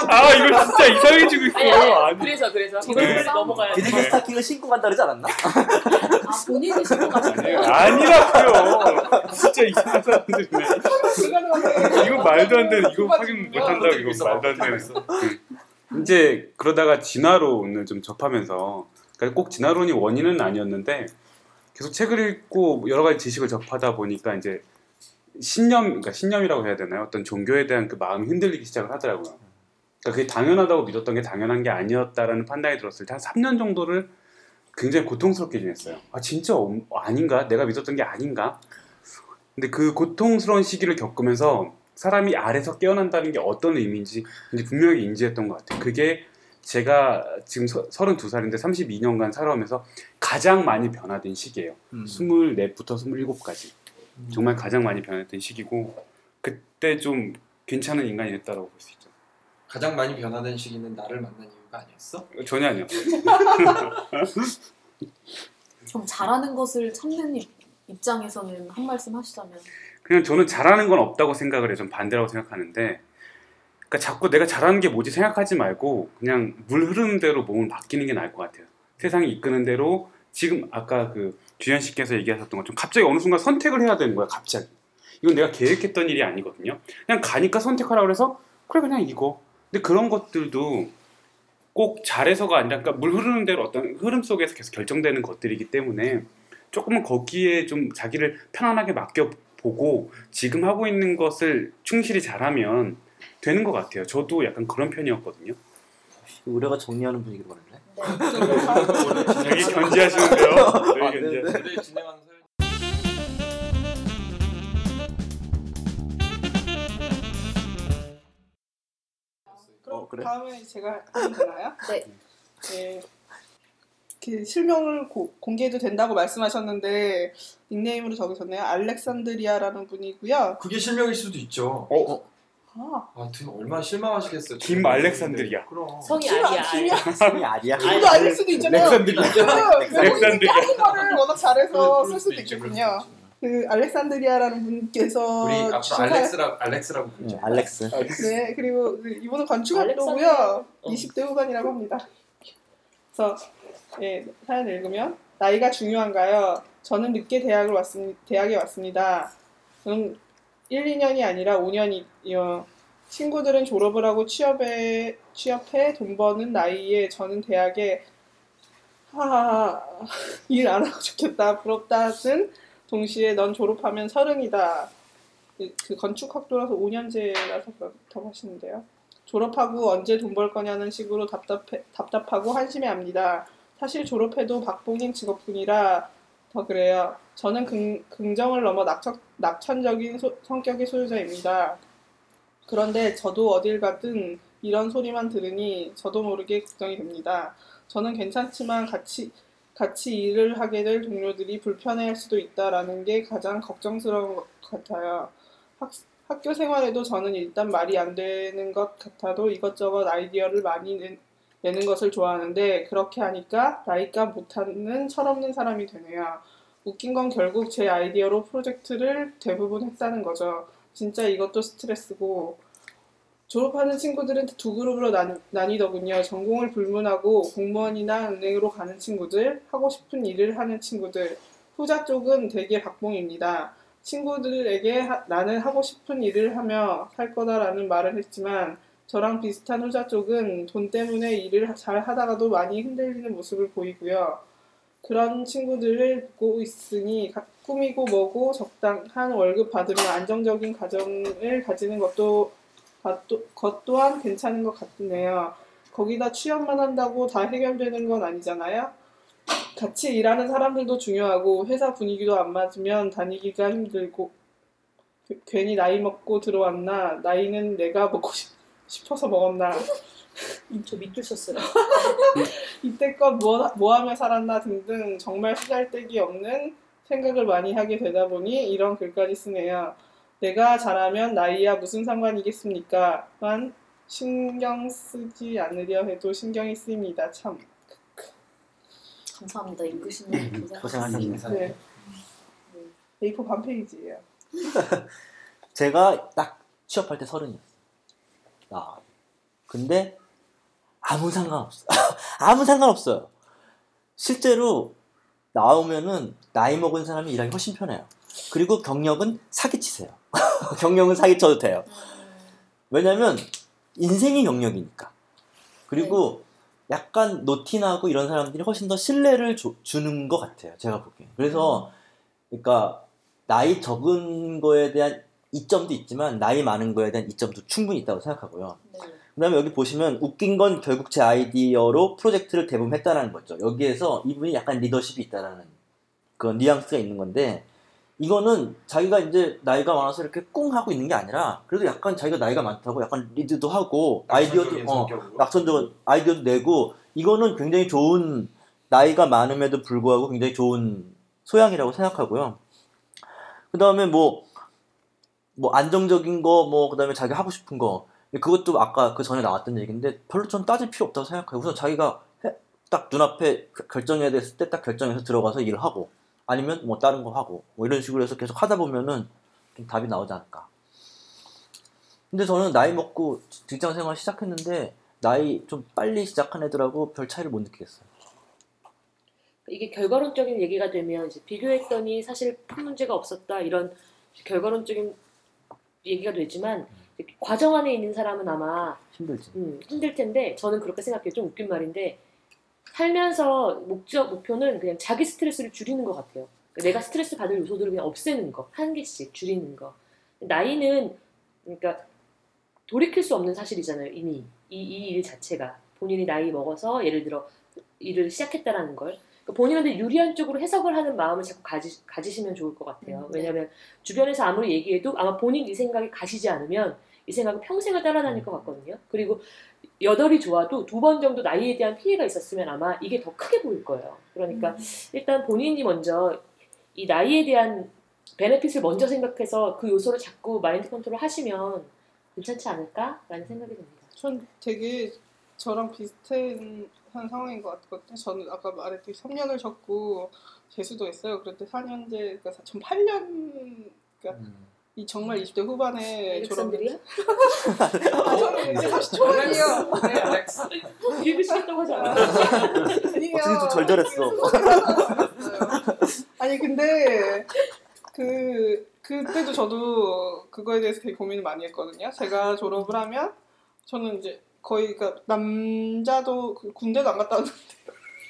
아 이거 진짜 이상해지고 아니 있어요. 아니. 그래서 그래서 네. 빨리 넘어가야 돼. 비둘기 스타킹을 신고 간다 그러지 않았나? 아 본인이 신고 가시대요. 아니라고요. 진짜 이상한 사람들이네. 이거 이거 말도 안 되는 이거 확인 못 한다고 이거 말도 안 되는. 이제 그러다가 진화론을 좀 접하면서 그러니까 꼭 진화론이 원인은 아니었는데 계속 책을 읽고 여러 가지 지식을 접하다 보니까 이제 신념, 그러니까 신념이라고 해야 되나요? 어떤 종교에 대한 그 마음이 흔들리기 시작을 하더라고요. 그러니까 그게 당연하다고 믿었던 게 당연한 게 아니었다라는 판단이 들었을 때 한 3년 정도를 굉장히 고통스럽게 지냈어요. 아 진짜 어- 아닌가? 내가 믿었던 게 아닌가? 근데 그 고통스러운 시기를 겪으면서 사람이 아래서 깨어난다는 게 어떤 의미인지 분명히 인지했던 것 같아요. 그게 제가 지금 서, 32살인데 32년간 살아오면서 가장 많이 변화된 시기예요. 음. 24부터 27까지. 정말 가장 많이 변했던 시기고 그때 좀 괜찮은 인간이 됐다고 볼 수 있죠. 가장 많이 변화된 시기는 나를 만난 이유가 아니었어? 전혀 아니었어요. 그럼 잘하는 것을 찾는 입- 입장에서는 한 말씀 하시자면 그냥 저는 잘하는 건 없다고 생각을 해요. 전 반대라고 생각하는데 그러니까 자꾸 내가 잘하는 게 뭐지 생각하지 말고 그냥 물 흐르는 대로 몸을 맡기는 게 나을 것 같아요. 세상이 이끄는 대로 지금 아까 그 주현 씨께서 얘기하셨던 것처럼 갑자기 어느 순간 선택을 해야 되는 거야. 갑자기 이건 내가 계획했던 일이 아니거든요. 그냥 가니까 선택하라 그래서 그래 그냥 이거. 근데 그런 것들도 꼭 잘해서가 아니라 그러니까 물 흐르는 대로 어떤 흐름 속에서 계속 결정되는 것들이기 때문에 조금은 거기에 좀 자기를 편안하게 맡겨 보고 지금 하고 있는 것을 충실히 잘하면 되는 것 같아요. 저도 약간 그런 편이었거든요. 의뢰가 정리하는 분위기로 가는데. 네. 되게 견제하시는데요. 아, 되게 네, 견제. 네. 오늘 진행하는 설 그럼 어, 그래? 다음에 제가 하면 되나요? 네. 네. 그 실명을 고- 공개해도 된다고 말씀하셨는데 닉네임으로 적으셨네요. 알렉산드리아라는 분이고요. 그게 실명일 수도 있죠. 어, 아, 아, 등 얼마나 실망하시겠어요. 김 알렉산드리아. 그럼. 성이 김- 아니야. 김이야? 성이 아니야. 이거 아닐 수도 있잖아요. 렉산드리아. 그 외국인들이 렉산드리아. 한국말을 워낙 잘해서 쓸 수도 있겠군요. 그 알렉산드리아라는 분께서 우리 앞으로 주사- 알렉스라 알렉스라고 네, 부르죠. 알렉스. 네, 그리고 그 이분은 건축학도고요. 알렉산드리아. 어. 20대 후반이라고 합니다. 그래서 예, 사연 읽으면 나이가 중요한가요? 저는 늦게 대학을 왔습니다. 대학에 왔습니다. 저는 1, 2년이 아니라 5년이요. 친구들은 졸업을 하고 취업에 취업해 돈 버는 나이에 저는 대학에 하하하 일안 하고 좋겠다 부럽다는 동시에 넌 졸업하면 서른이다. 그, 그 건축학도라서 5년제라서 그렇다고 하시는데요. 졸업하고 언제 돈 벌 거냐는 식으로 답답해, 답답하고 한심해 합니다. 사실 졸업해도 박봉인 직업뿐이라 더 그래요. 저는 긍, 긍정을 넘어 낙천, 낙천적인 소- 성격의 소유자입니다. 그런데 저도 어딜 가든 이런 소리만 들으니 저도 모르게 걱정이 됩니다. 저는 괜찮지만 같이 같이 일을 하게 될 동료들이 불편해할 수도 있다라는 게 가장 걱정스러운 것 같아요. 학, 학교 생활에도 저는 일단 말이 안 되는 것 같아도 이것저것 아이디어를 많이 내, 내는 것을 좋아하는데 그렇게 하니까 나이가 못하는 철없는 사람이 되네요. 웃긴 건 결국 제 아이디어로 프로젝트를 대부분 했다는 거죠. 진짜 이것도 스트레스고 졸업하는 친구들은 두 그룹으로 나뉘, 나뉘더군요. 전공을 불문하고 공무원이나 은행으로 가는 친구들, 하고 싶은 일을 하는 친구들. 후자 쪽은 대개 박봉입니다. 친구들에게 하- 나는 하고 싶은 일을 하며 살 거다라는 말을 했지만 저랑 비슷한 후자 쪽은 돈 때문에 일을 잘 하다가도 많이 흔들리는 모습을 보이고요. 그런 친구들을 보고 있으니 가- 꾸미고 뭐고 적당한 월급 받으며 안정적인 가정을 가지는 것도 것, 것 또한 괜찮은 것 같네요. 거기다 취업만 한다고 다 해결되는 건 아니잖아요. 같이 일하는 사람들도 중요하고 회사 분위기도 안 맞으면 다니기가 힘들고 그- 괜히 나이 먹고 들어왔나 나이는 내가 먹고 싶, 싶어서 먹었나 저 밑줄 쳤어요. 이때껏 뭐, 뭐 하며 살았나 등등 정말 쓰잘데기 없는 생각을 많이 하게 되다 보니 이런 글까지 쓰네요. 내가 잘하면 나이야 무슨 상관이겠습니까? 만 신경 쓰지 않으려 해도 신경이 쓰입니다. 참. 감사합니다. 읽으시는 고생 고생하셨습니다. 네. A4 반 페이지예요. 제가 딱 취업할 때 서른이었어요. 아, 근데 아무 상관없어. 아무 상관없어요. 실제로 나오면은 나이 먹은 사람이 일하기 훨씬 편해요. 그리고 경력은 사기치세요. 경력은 사기쳐도 돼요. 왜냐면 인생이 경력이니까. 그리고 약간 노티나고 이런 사람들이 훨씬 더 신뢰를 줘- 주는 것 같아요. 제가 보기엔. 그래서 그러니까 나이 적은 거에 대한 이점도 있지만 나이 많은 거에 대한 이점도 충분히 있다고 생각하고요. 네. 그다음에 여기 보시면 웃긴 건 결국 제 아이디어로 프로젝트를 대부분했다는 거죠. 여기에서 이분이 약간 리더십이 있다라는 그런 뉘앙스가 있는 건데 이거는 자기가 이제 나이가 많아서 이렇게 꿍 하고 있는 게 아니라 그래도 약간 자기가 나이가 많다고 약간 리드도 하고 아이디어도 낙천적인 어. 낙천적인 아이디어도 내고 이거는 굉장히 좋은 나이가 많음에도 불구하고 굉장히 좋은 소양이라고 생각하고요. 그 다음에 뭐, 뭐 안정적인 거, 뭐, 그 다음에 자기 하고 싶은 거. 그것도 아까 그 전에 나왔던 얘기인데 별로 전 따질 필요 없다고 생각해요. 우선 자기가 해- 딱 눈앞에 그- 결정해야 됐을 때 딱 결정해서 들어가서 일을 하고 아니면 뭐 다른 거 하고 뭐 이런 식으로 해서 계속 하다 보면은 좀 답이 나오지 않을까. 근데 저는 나이 먹고 직장 생활 시작했는데 나이 좀 빨리 시작한 애들하고 별 차이를 못 느끼겠어요. 이게 결과론적인 얘기가 되면 비교했더니 사실 큰 문제가 없었다 이런 결과론적인 얘기가 되지만 과정 안에 있는 사람은 아마 힘들지. 음, 힘들 텐데 저는 그렇게 생각해요. 좀 웃긴 말인데 살면서 목적 목표는 그냥 자기 스트레스를 줄이는 것 같아요. 그러니까 내가 스트레스 받을 요소들을 그냥 없애는 거, 한 개씩 줄이는 거. 나이는 그러니까 돌이킬 수 없는 사실이잖아요. 이미 이이일 자체가 본인이 나이 먹어서 예를 들어 일을 시작했다라는 걸 그러니까 본인한테 유리한 쪽으로 해석을 하는 마음을 자꾸 가지, 가지시면 좋을 것 같아요. 음, 네. 왜냐하면 주변에서 아무리 얘기해도 아마 본인 이 생각이 가시지 않으면 이 생각은 평생을 따라다닐 것 같거든요. 그리고 여덟이 좋아도 두 번 정도 나이에 대한 피해가 있었으면 아마 이게 더 크게 보일 거예요. 그러니까 음. 일단 본인이 먼저 이 나이에 대한 베네핏을 먼저 생각해서 그 요소를 자꾸 마인드 컨트롤 하시면 괜찮지 않을까라는 생각이 듭니다. 전 되게 저랑 비슷한 상황인 것 같거든요. 저는 아까 말했듯이 3년을 적고 재수도 했어요. 그런데 4년제, 그러니까 전 8년, 그러니까 이 정말 20대 후반에 알렉산드리아? 아, 저는 이제 30 초반이에요. 네, 알렉스. 읽으시겠다고 하지 않아요? 아니에요. 어떻게 또 절절했어. 아니 근데 그 그때도 저도 그거에 대해서 되게 고민을 많이 했거든요. 제가 졸업을 하면 저는 이제 거의 그러니까 남자도 그 군대도 안 갔다 왔는데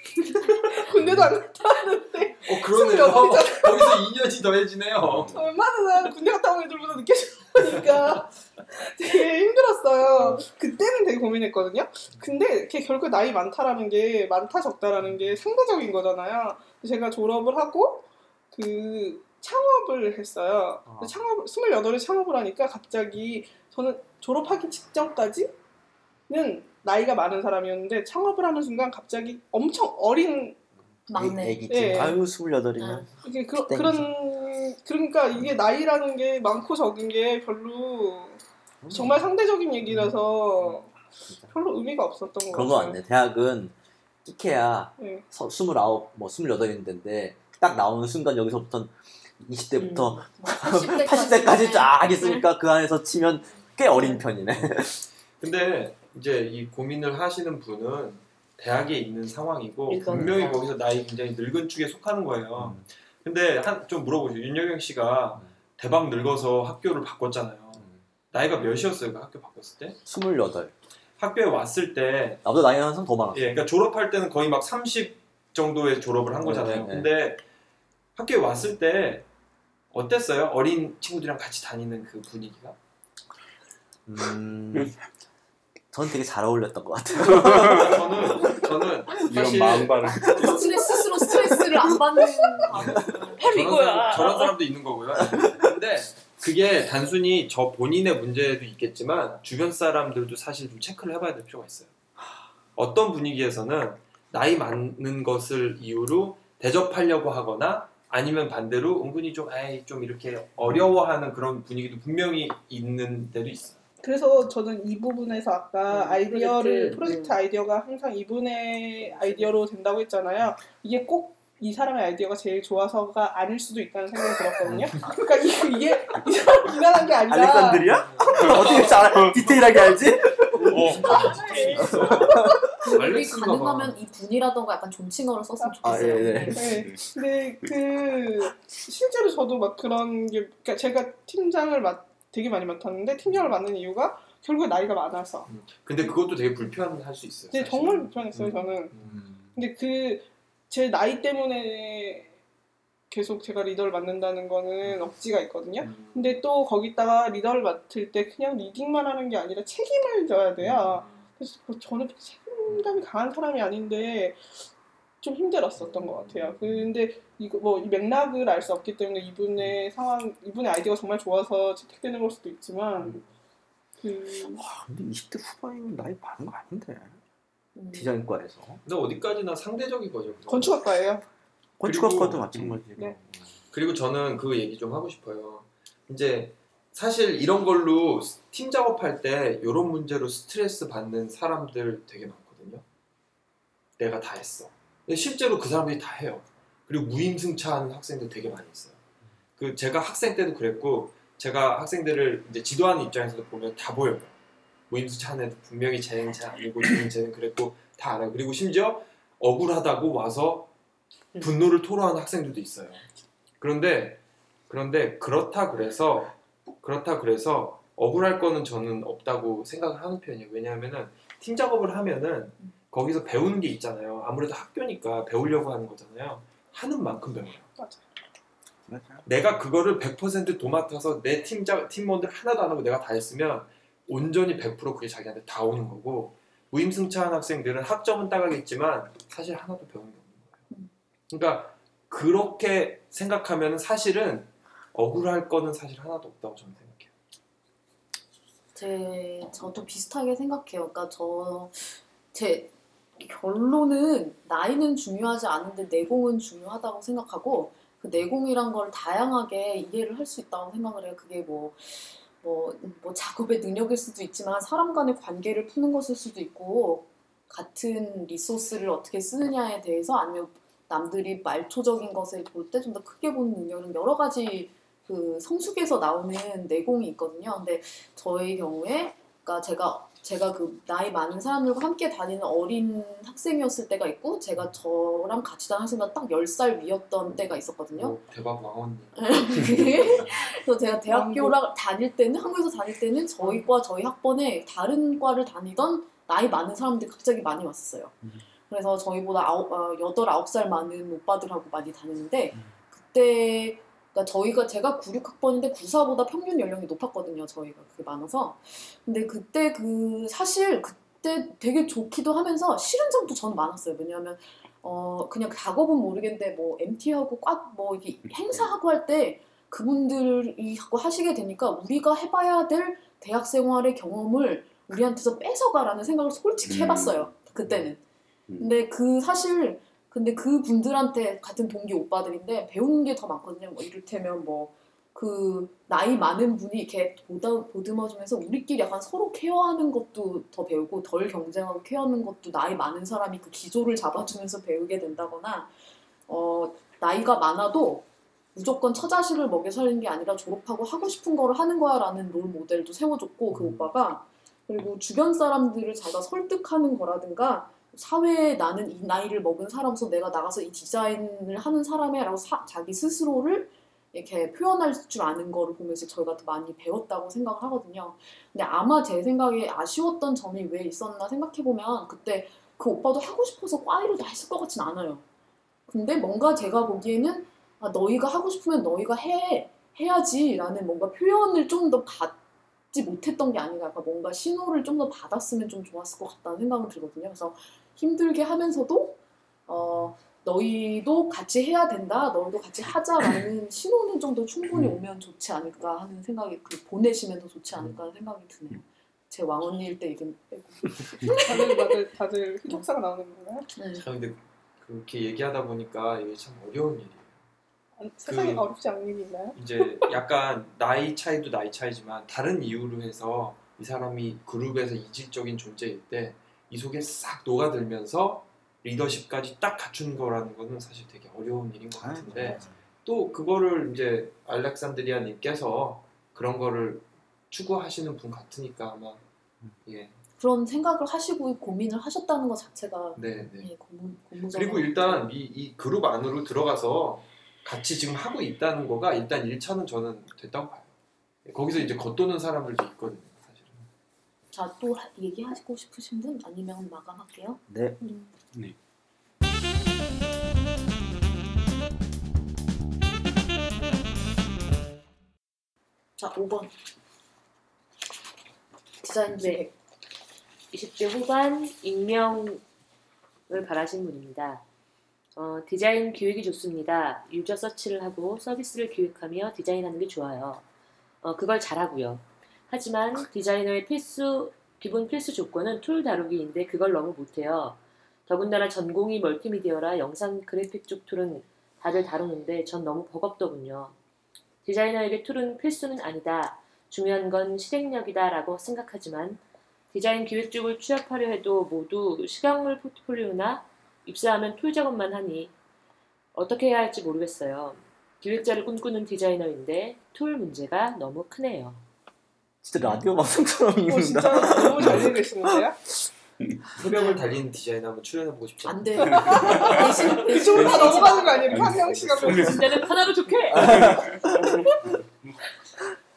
군대도 안 갔다 왔는데 어 그러네요. 거기서 2년이 더해지네요. 얼마나 군대 갔다 온 애들보다 느껴지니까 되게 힘들었어요. 그때는 되게 고민했거든요. 근데 결국 나이 많다라는 게 많다 적다라는 게 상대적인 거잖아요. 제가 졸업을 하고 그 창업을 했어요. 아. 창업 28에 창업을 하니까 갑자기 저는 졸업하기 직전까지 는 나이가 많은 사람이었는데 창업을 하는 순간 갑자기 엄청 어린 막내. 애기지. 예. 아유 스물여덟이면. 이게 그. 그런 그러니까 이게 나이라는 게 많고 적은 게 별로 정말 상대적인 얘기라서 별로 의미가 없었던 것 그런 거 같아요. 같네. 대학은 끼케야 네. 서- 스물아홉, 뭐 스물여덟인데 딱 나오는 순간 여기서부터 20대부터 뭐 80대까지, 80대까지 쫙 있으니까 그 안에서 치면 꽤 어린 편이네. 근데 이제 이 고민을 하시는 분은 대학에 있는 상황이고 분명히. 거기서 나이 굉장히 늙은 축에 속하는 거예요. 근데 한 좀 물어보죠. 윤여경 씨가 대박 늙어서 학교를 바꿨잖아요. 나이가 몇이었어요? 그 학교 바꿨을 때? 스물여덟. 학교에 왔을 때 나보다 나이 한상더 많았어. 예, 그러니까 졸업할 때는 거의 막 30 정도에 졸업을 한 거잖아요. 네, 네. 근데 학교에 왔을 때 어땠어요? 어린 친구들이랑 같이 다니는 그 분위기가? 음, 전 되게 잘 어울렸던 것 같아요. 저는 저는 이런 사실 마음바를 스트레스 스스로 스트레스를 안 받는 저런 이거야. 사람, 저런 사람도 있는 거고요. 근데 그게 단순히 저 본인의 문제도 있겠지만 주변 사람들도 사실 좀 체크를 해봐야 될 필요가 있어요. 어떤 분위기에서는 나이 많은 것을 이유로 대접하려고 하거나 아니면 반대로 은근히 좀 아이 좀 이렇게 어려워하는 그런 분위기도 분명히 있는 데도 있어요. 그래서 저는 이 부분에서 아까 음, 아이디어를 프로젝트, 프로젝트 음. 아이디어가 항상 이분의 아이디어로 된다고 했잖아요. 이게 꼭 이 사람의 아이디어가 제일 좋아서가 아닐 수도 있다는 생각이 들었거든요. 그러니까 이- 이게 이 사람 비난한 게 아니라 알렉산드리아? 어떻게 잘 디테일하게 알지? 우리 알렉스가 가능하면 이 분이라던가 약간 존칭어를 썼으면 아, 좋겠어요. 예, 예. 네. 근데 그 실제로 저도 막 그런 게 그러니까 제가 팀장을 맡 되게 많이 맡았는데 팀장을 맡는 이유가 결국에 나이가 많아서. 근데 그것도 되게 불편할 수 있어요. 사실. 정말 불편했어요 음. 저는. 음. 근데 그 제 나이 때문에 계속 제가 리더를 맡는다는 거는 억지가 있거든요. 음. 근데 또 거기다가 리더를 맡을 때 그냥 리딩만 하는 게 아니라 책임을 져야 돼요. 그래서 그 저는 책임감이 강한 사람이 아닌데 좀 힘들었었던 것 같아요. 근데 이거 뭐 이 맥락을 알 수 없기 때문에 이분의 상황, 이분의 아이디어가 정말 좋아서 채택되는 걸 수도 있지만 그 와, 근데 20대 후반이면 나이 많은 거 아닌데 음. 디자인과에서 근데 어디까지나 상대적인 거죠. 그건. 건축학과예요. 건축학과도 마찬가지고 네. 그리고 저는 그 얘기 좀 하고 싶어요. 이제 사실 이런 걸로 팀 작업할 때 이런 문제로 스트레스 받는 사람들 되게 많거든요. 내가 다 했어. 실제로 그 사람들이 다 해요. 그리고 무임승차하는 학생들 되게 많이 있어요. 그 제가 학생 때도 그랬고 제가 학생들을 이제 지도하는 입장에서 보면 다 보여요. 무임승차하는 애들 분명히 쟤는 쟤 아니고 쟤는 쟤는 그랬고 다 알아요. 그리고 심지어 억울하다고 와서 분노를 토로하는 학생들도 있어요. 그런데 그런데 그렇다 그래서 그렇다 그래서 억울할 거는 저는 없다고 생각을 하는 편이에요. 왜냐하면은 팀 작업을 하면은 거기서 배우는 게 있잖아요. 아무래도 학교니까 배우려고 하는 거잖아요. 하는 만큼 배워요. 맞아. 내가 그거를 100% 도맡아서 내 팀자 팀원들 하나도 안 하고 내가 다 했으면 온전히 100% 그게 자기한테 다 오는 거고 무임승차한 학생들은 학점은 따가겠지만 사실 하나도 배우는 게 없는 거예요. 그러니까 그렇게 생각하면 사실은 억울할 거는 사실 하나도 없다고 저는 생각해요. 제 저도 비슷하게 생각해요. 그러니까 저 제 결론은 나이는 중요하지 않은데 내공은 중요하다고 생각하고 그 내공이란 걸 다양하게 이해를 할 수 있다고 생각을 해요. 그게 뭐 뭐, 뭐 작업의 능력일 수도 있지만 사람 간의 관계를 푸는 것일 수도 있고 같은 리소스를 어떻게 쓰느냐에 대해서 아니면 남들이 말초적인 것을 볼 때 좀 더 크게 보는 능력은 여러 가지 그 성숙에서 나오는 내공이 있거든요. 근데 저의 경우에 그러니까 제가 제가 그 나이 많은 사람들과 함께 다니는 어린 학생이었을 때가 있고 제가 저랑 같이 다니는 학생보다 딱 10살 위였던 때가 있었거든요. 오, 대박 왕언니. 그래서 제가 대학교를 다닐 때는 한국에서 다닐 때는 저희 과 저희 학번에 다른 과를 다니던 나이 많은 사람들이 갑자기 많이 왔었어요. 음. 그래서 저희보다 아홉, 어, 여덟 아홉 살 많은 오빠들하고 많이 다녔는데 음. 그때 그러니까 저희가 제가 96학번인데 94보다 평균 연령이 높았거든요. 저희가 그게 많아서. 근데 그때 그 사실 그때 되게 좋기도 하면서 싫은 점도 저는 많았어요. 왜냐하면 어 그냥 작업은 모르겠는데 뭐 MT하고 꽉 뭐 이렇게 행사하고 할 때 그분들이 하고 하시게 되니까 우리가 해봐야 될 대학 생활의 경험을 우리한테서 뺏어가라는 생각을 솔직히 음. 해봤어요. 그때는. 음. 근데 그 사실 근데 그 분들한테 같은 동기 오빠들인데 배우는 게 더 많거든요. 뭐 이를테면 뭐 그 나이 많은 분이 이렇게 보다 보듬어주면서 우리끼리 약간 서로 케어하는 것도 더 배우고 덜 경쟁하고 케어하는 것도 나이 많은 사람이 그 기조를 잡아주면서 배우게 된다거나 어 나이가 많아도 무조건 처자식을 먹여 살리는 게 아니라 졸업하고 하고 싶은 거를 하는 거야라는 롤 모델도 세워줬고 그 오빠가 그리고 주변 사람들을 자기가 설득하는 거라든가 사회에 나는 이 나이를 먹은 사람으로서 내가 나가서 이 디자인을 하는 사람이라고 사- 자기 스스로를 이렇게 표현할 줄 아는 거를 보면서 저희가 더 많이 배웠다고 생각을 하거든요. 근데 아마 제 생각에 아쉬웠던 점이 왜 있었나 생각해보면 그때 그 오빠도 하고 싶어서 다 했을 것 같진 않아요. 근데 뭔가 제가 보기에는 아, 너희가 하고 싶으면 너희가 해 해야지 라는 뭔가 표현을 좀 더 받지 못했던 게 아닌가. 그러니까 뭔가 신호를 좀 더 받았으면 좀 좋았을 것 같다는 생각은 들거든요. 그래서 힘들게 하면서도 어, 너희도 같이 해야 된다, 너희도 같이 하자라는 신호는 좀 더 충분히 오면 좋지 않을까 하는 생각이 그 보내시면 더 좋지 않을까 하는 생각이 드네요. 제 왕언니일 때 얘기는 빼고. 다들 다들 다들 흑역사가 나오는 건가요? 네. 참 근데 그렇게 얘기하다 보니까 이게 참 어려운 일이에요. 아니, 세상에 그- 어렵지 않은 일이 있나요? 이제 약간 나이 차이도 나이 차이지만 다른 이유로 해서 이 사람이 그룹에서 이질적인 존재일 때 이 속에 싹 녹아들면서 리더십까지 딱 갖춘 거라는 거는 사실 되게 어려운 일인 것 같은데 또 그거를 이제 알렉산드리아님께서 그런 거를 추구하시는 분 같으니까 아마 예, 그런 생각을 하시고 고민을 하셨다는 것 자체가 네, 네. 예, 고무, 그리고 일단 이, 이 그룹 안으로 들어가서 같이 지금 하고 있다는 거가 일단 1차는 저는 됐다고 봐요. 거기서 이제 겉도는 사람들도 있거든요. 자, 또 하- 얘기하시고 싶으신 분 아니면 마감할게요. 네. 네. 자, 5번. 디자인 네. 기획. 20대 후반 익명을 바라신 분입니다. 어, 디자인 기획이 좋습니다. 유저 서치를 하고 서비스를 기획하며 디자인하는 게 좋아요. 어, 그걸 잘하고요. 하지만 디자이너의 필수 기본 필수 조건은 툴 다루기인데 그걸 너무 못해요. 더군다나 전공이 멀티미디어라 영상 그래픽 쪽 툴은 다들 다루는데 전 너무 버겁더군요. 디자이너에게 툴은 필수는 아니다. 중요한 건 실행력이다라고 생각하지만 디자인 기획 쪽을 취업하려 해도 모두 시각물 포트폴리오나 입사하면 툴 작업만 하니 어떻게 해야 할지 모르겠어요. 기획자를 꿈꾸는 디자이너인데 툴 문제가 너무 크네요. 진짜 라디오 방송처럼 어, 읽는다. 진짜 너무 잘 읽으시는데요? 새벽을 달리는 디자이너 한번 출연해보고 싶지 안 않아요? 돼. 대신 그쪽으로 다 넘어가는 거 아니에요? 한명 씨가 진짜는 하나로 좋게.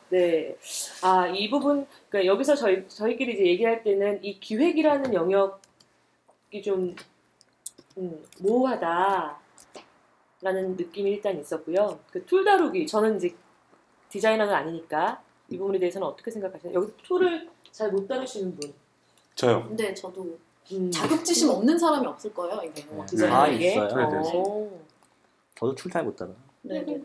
네. 아, 이 부분, 그러니까 여기서 저희, 저희끼리 이제 얘기할 때는 이 기획이라는 영역이 좀, 음, 모호하다. 라는 느낌이 일단 있었고요. 그 툴 다루기, 저는 이제 디자이너가 아니니까 이 부분에 대해서는 어떻게 생각하시나요? 여기 툴을 잘못 다루시는 분. 저요. 근데 저도 음, 자격지심 없는 사람이 없을 거예요, 이게. 아, 디자이너에게. 있어요. 대해서. 어. 저도 툴 잘 못 다뤄. 네, 네, 네.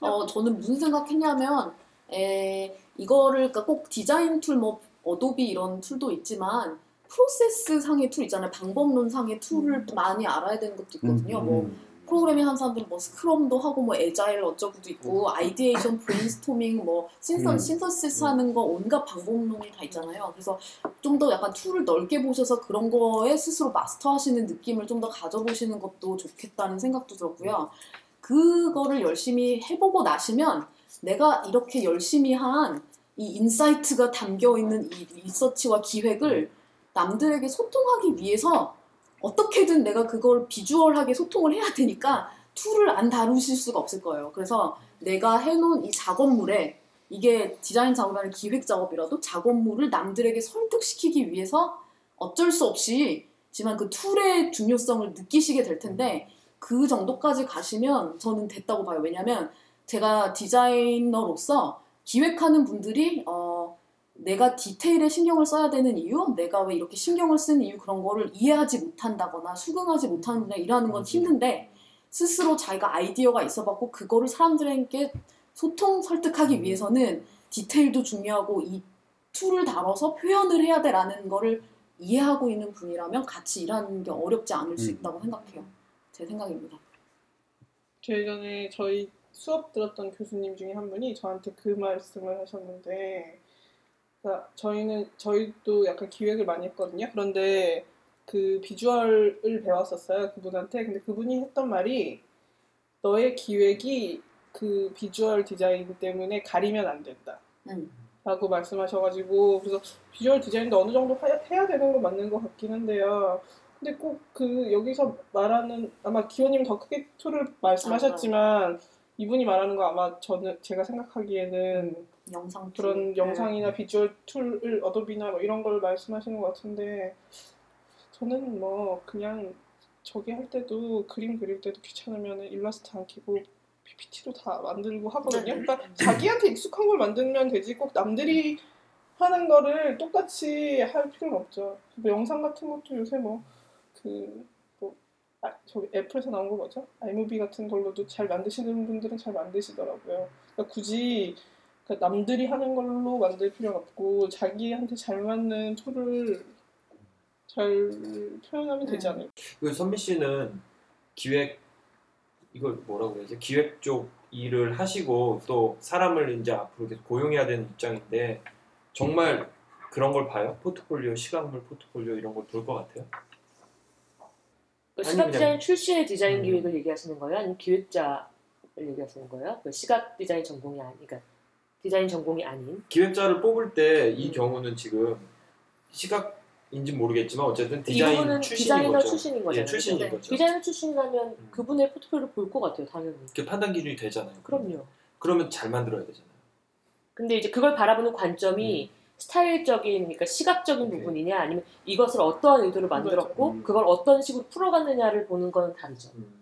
어, 저는 무슨 생각했냐면, 에, 이거를, 그러니까 꼭 디자인 툴, 뭐, Adobe 이런 툴도 있지만, 프로세스 상의 툴 있잖아요. 방법론 상의 툴을 또 많이 알아야 되는 것도 있거든요. 뭐, 프로그래밍 한 사람들은 뭐 scrum도 하고 뭐 agile 어쩌고도 있고 ideation 브레인스토밍 뭐 신선 음. synthesis 하는 거 온갖 방법론이 다 있잖아요. 그래서 좀 더 약간 툴을 넓게 보셔서 그런 거에 스스로 마스터하시는 느낌을 좀 더 가져보시는 것도 좋겠다는 생각도 들었고요. 그거를 열심히 해보고 나시면 내가 이렇게 열심히 한 이 insight가 담겨 있는 이 리서치와 기획을 남들에게 소통하기 위해서 어떻게든 내가 그걸 비주얼하게 소통을 해야 되니까 툴을 안 다루실 수가 없을 거예요. 그래서 내가 해놓은 이 작업물에 이게 디자인 작업이 아니라 기획 작업이라도 작업물을 남들에게 설득시키기 위해서 어쩔 수 없이 지만 그 툴의 중요성을 느끼시게 될 텐데 그 정도까지 가시면 저는 됐다고 봐요. 왜냐면 제가 디자이너로서 기획하는 분들이 어, 내가 디테일에 신경을 써야 되는 이유, 내가 왜 이렇게 신경을 쓰는 이유 그런 거를 이해하지 못한다거나 수긍하지 못하는 분이랑 일하는 건 힘든데 스스로 자기가 아이디어가 있어봤고 그거를 사람들에게 소통 설득하기 위해서는 디테일도 중요하고 이 툴을 다뤄서 표현을 해야 돼라는 거를 이해하고 있는 분이라면 같이 일하는 게 어렵지 않을 수 음. 있다고 생각해요. 제 생각입니다. 제일 전에 저희 수업 들었던 교수님 중에 한 분이 저한테 그 말씀을 하셨는데 저희는 저희도 약간 기획을 많이 했거든요. 그런데 그 비주얼을 배웠었어요 그분한테. 근데 그분이 했던 말이 너의 기획이 그 비주얼 디자인 때문에 가리면 안 된다. 음. 라고 말씀하셔가지고 그래서 비주얼 디자인도 어느 정도 하- 해야 되는 건 맞는 것 같긴 한데요. 근데 꼭 그 여기서 말하는 아마 기호님 더 크게 툴을 말씀하셨지만 이분이 말하는 거 아마 저는 제가 생각하기에는 영상 툴. 그런 네. 영상이나 비주얼 툴을 Adobe나 뭐 이런 걸 말씀하시는 것 같은데 저는 뭐 그냥 저기 할 때도 그림 그릴 때도 귀찮으면 일러스트 안 켜고 PPT로 다 만들고 하거든요. 네. 그러니까 자기한테 익숙한 걸 만들면 되지 꼭 남들이 하는 거를 똑같이 할 필요는 없죠. 뭐 영상 같은 것도 요새 뭐 그 뭐 아, 저기 애플에서 나온 거 뭐죠? iMovie 같은 걸로도 잘 만드시는 분들은 잘 만드시더라고요. 그러니까 굳이 그 남들이 하는 걸로 만들 필요는 없고 자기한테 잘 맞는 툴을 잘 표현하면 되지 음. 않을까? 그 선미 씨는 기획 이걸 뭐라고 그러지? 기획 쪽 일을 하시고 또 사람을 이제 앞으로 계속 고용해야 되는 입장인데 정말 그런 걸 봐요? 포트폴리오, 시각물 포트폴리오 이런 걸 볼 것 같아요? 그 시각 디자인 출신의 디자인 음. 기획을 얘기하시는 거예요? 아니면 기획자를 얘기하시는 거예요? 그 시각 디자인 전공이 아니, 그러니까 디자인 전공이 아닌. 기획자를 뽑을 때이 음. 경우는 지금 시각인지 모르겠지만 어쨌든 이 디자인 출신인 디자이너 거죠. 출신인 예, 거잖아요. 출신인 네. 거죠. 디자이너 출신이라면 음. 그분의 포트폴리오를 볼 것 같아요, 당연히. 그 판단 기준이 되잖아요. 그럼요. 그러면 잘 만들어야 되잖아요. 근데 이제 그걸 바라보는 관점이 스타일적인, 그러니까 시각적인 오케이. 부분이냐, 아니면 이것을 어떠한 의도로 만들었고, 음. 그걸 어떤 식으로 풀어갔느냐를 보는 건 다르죠. 음.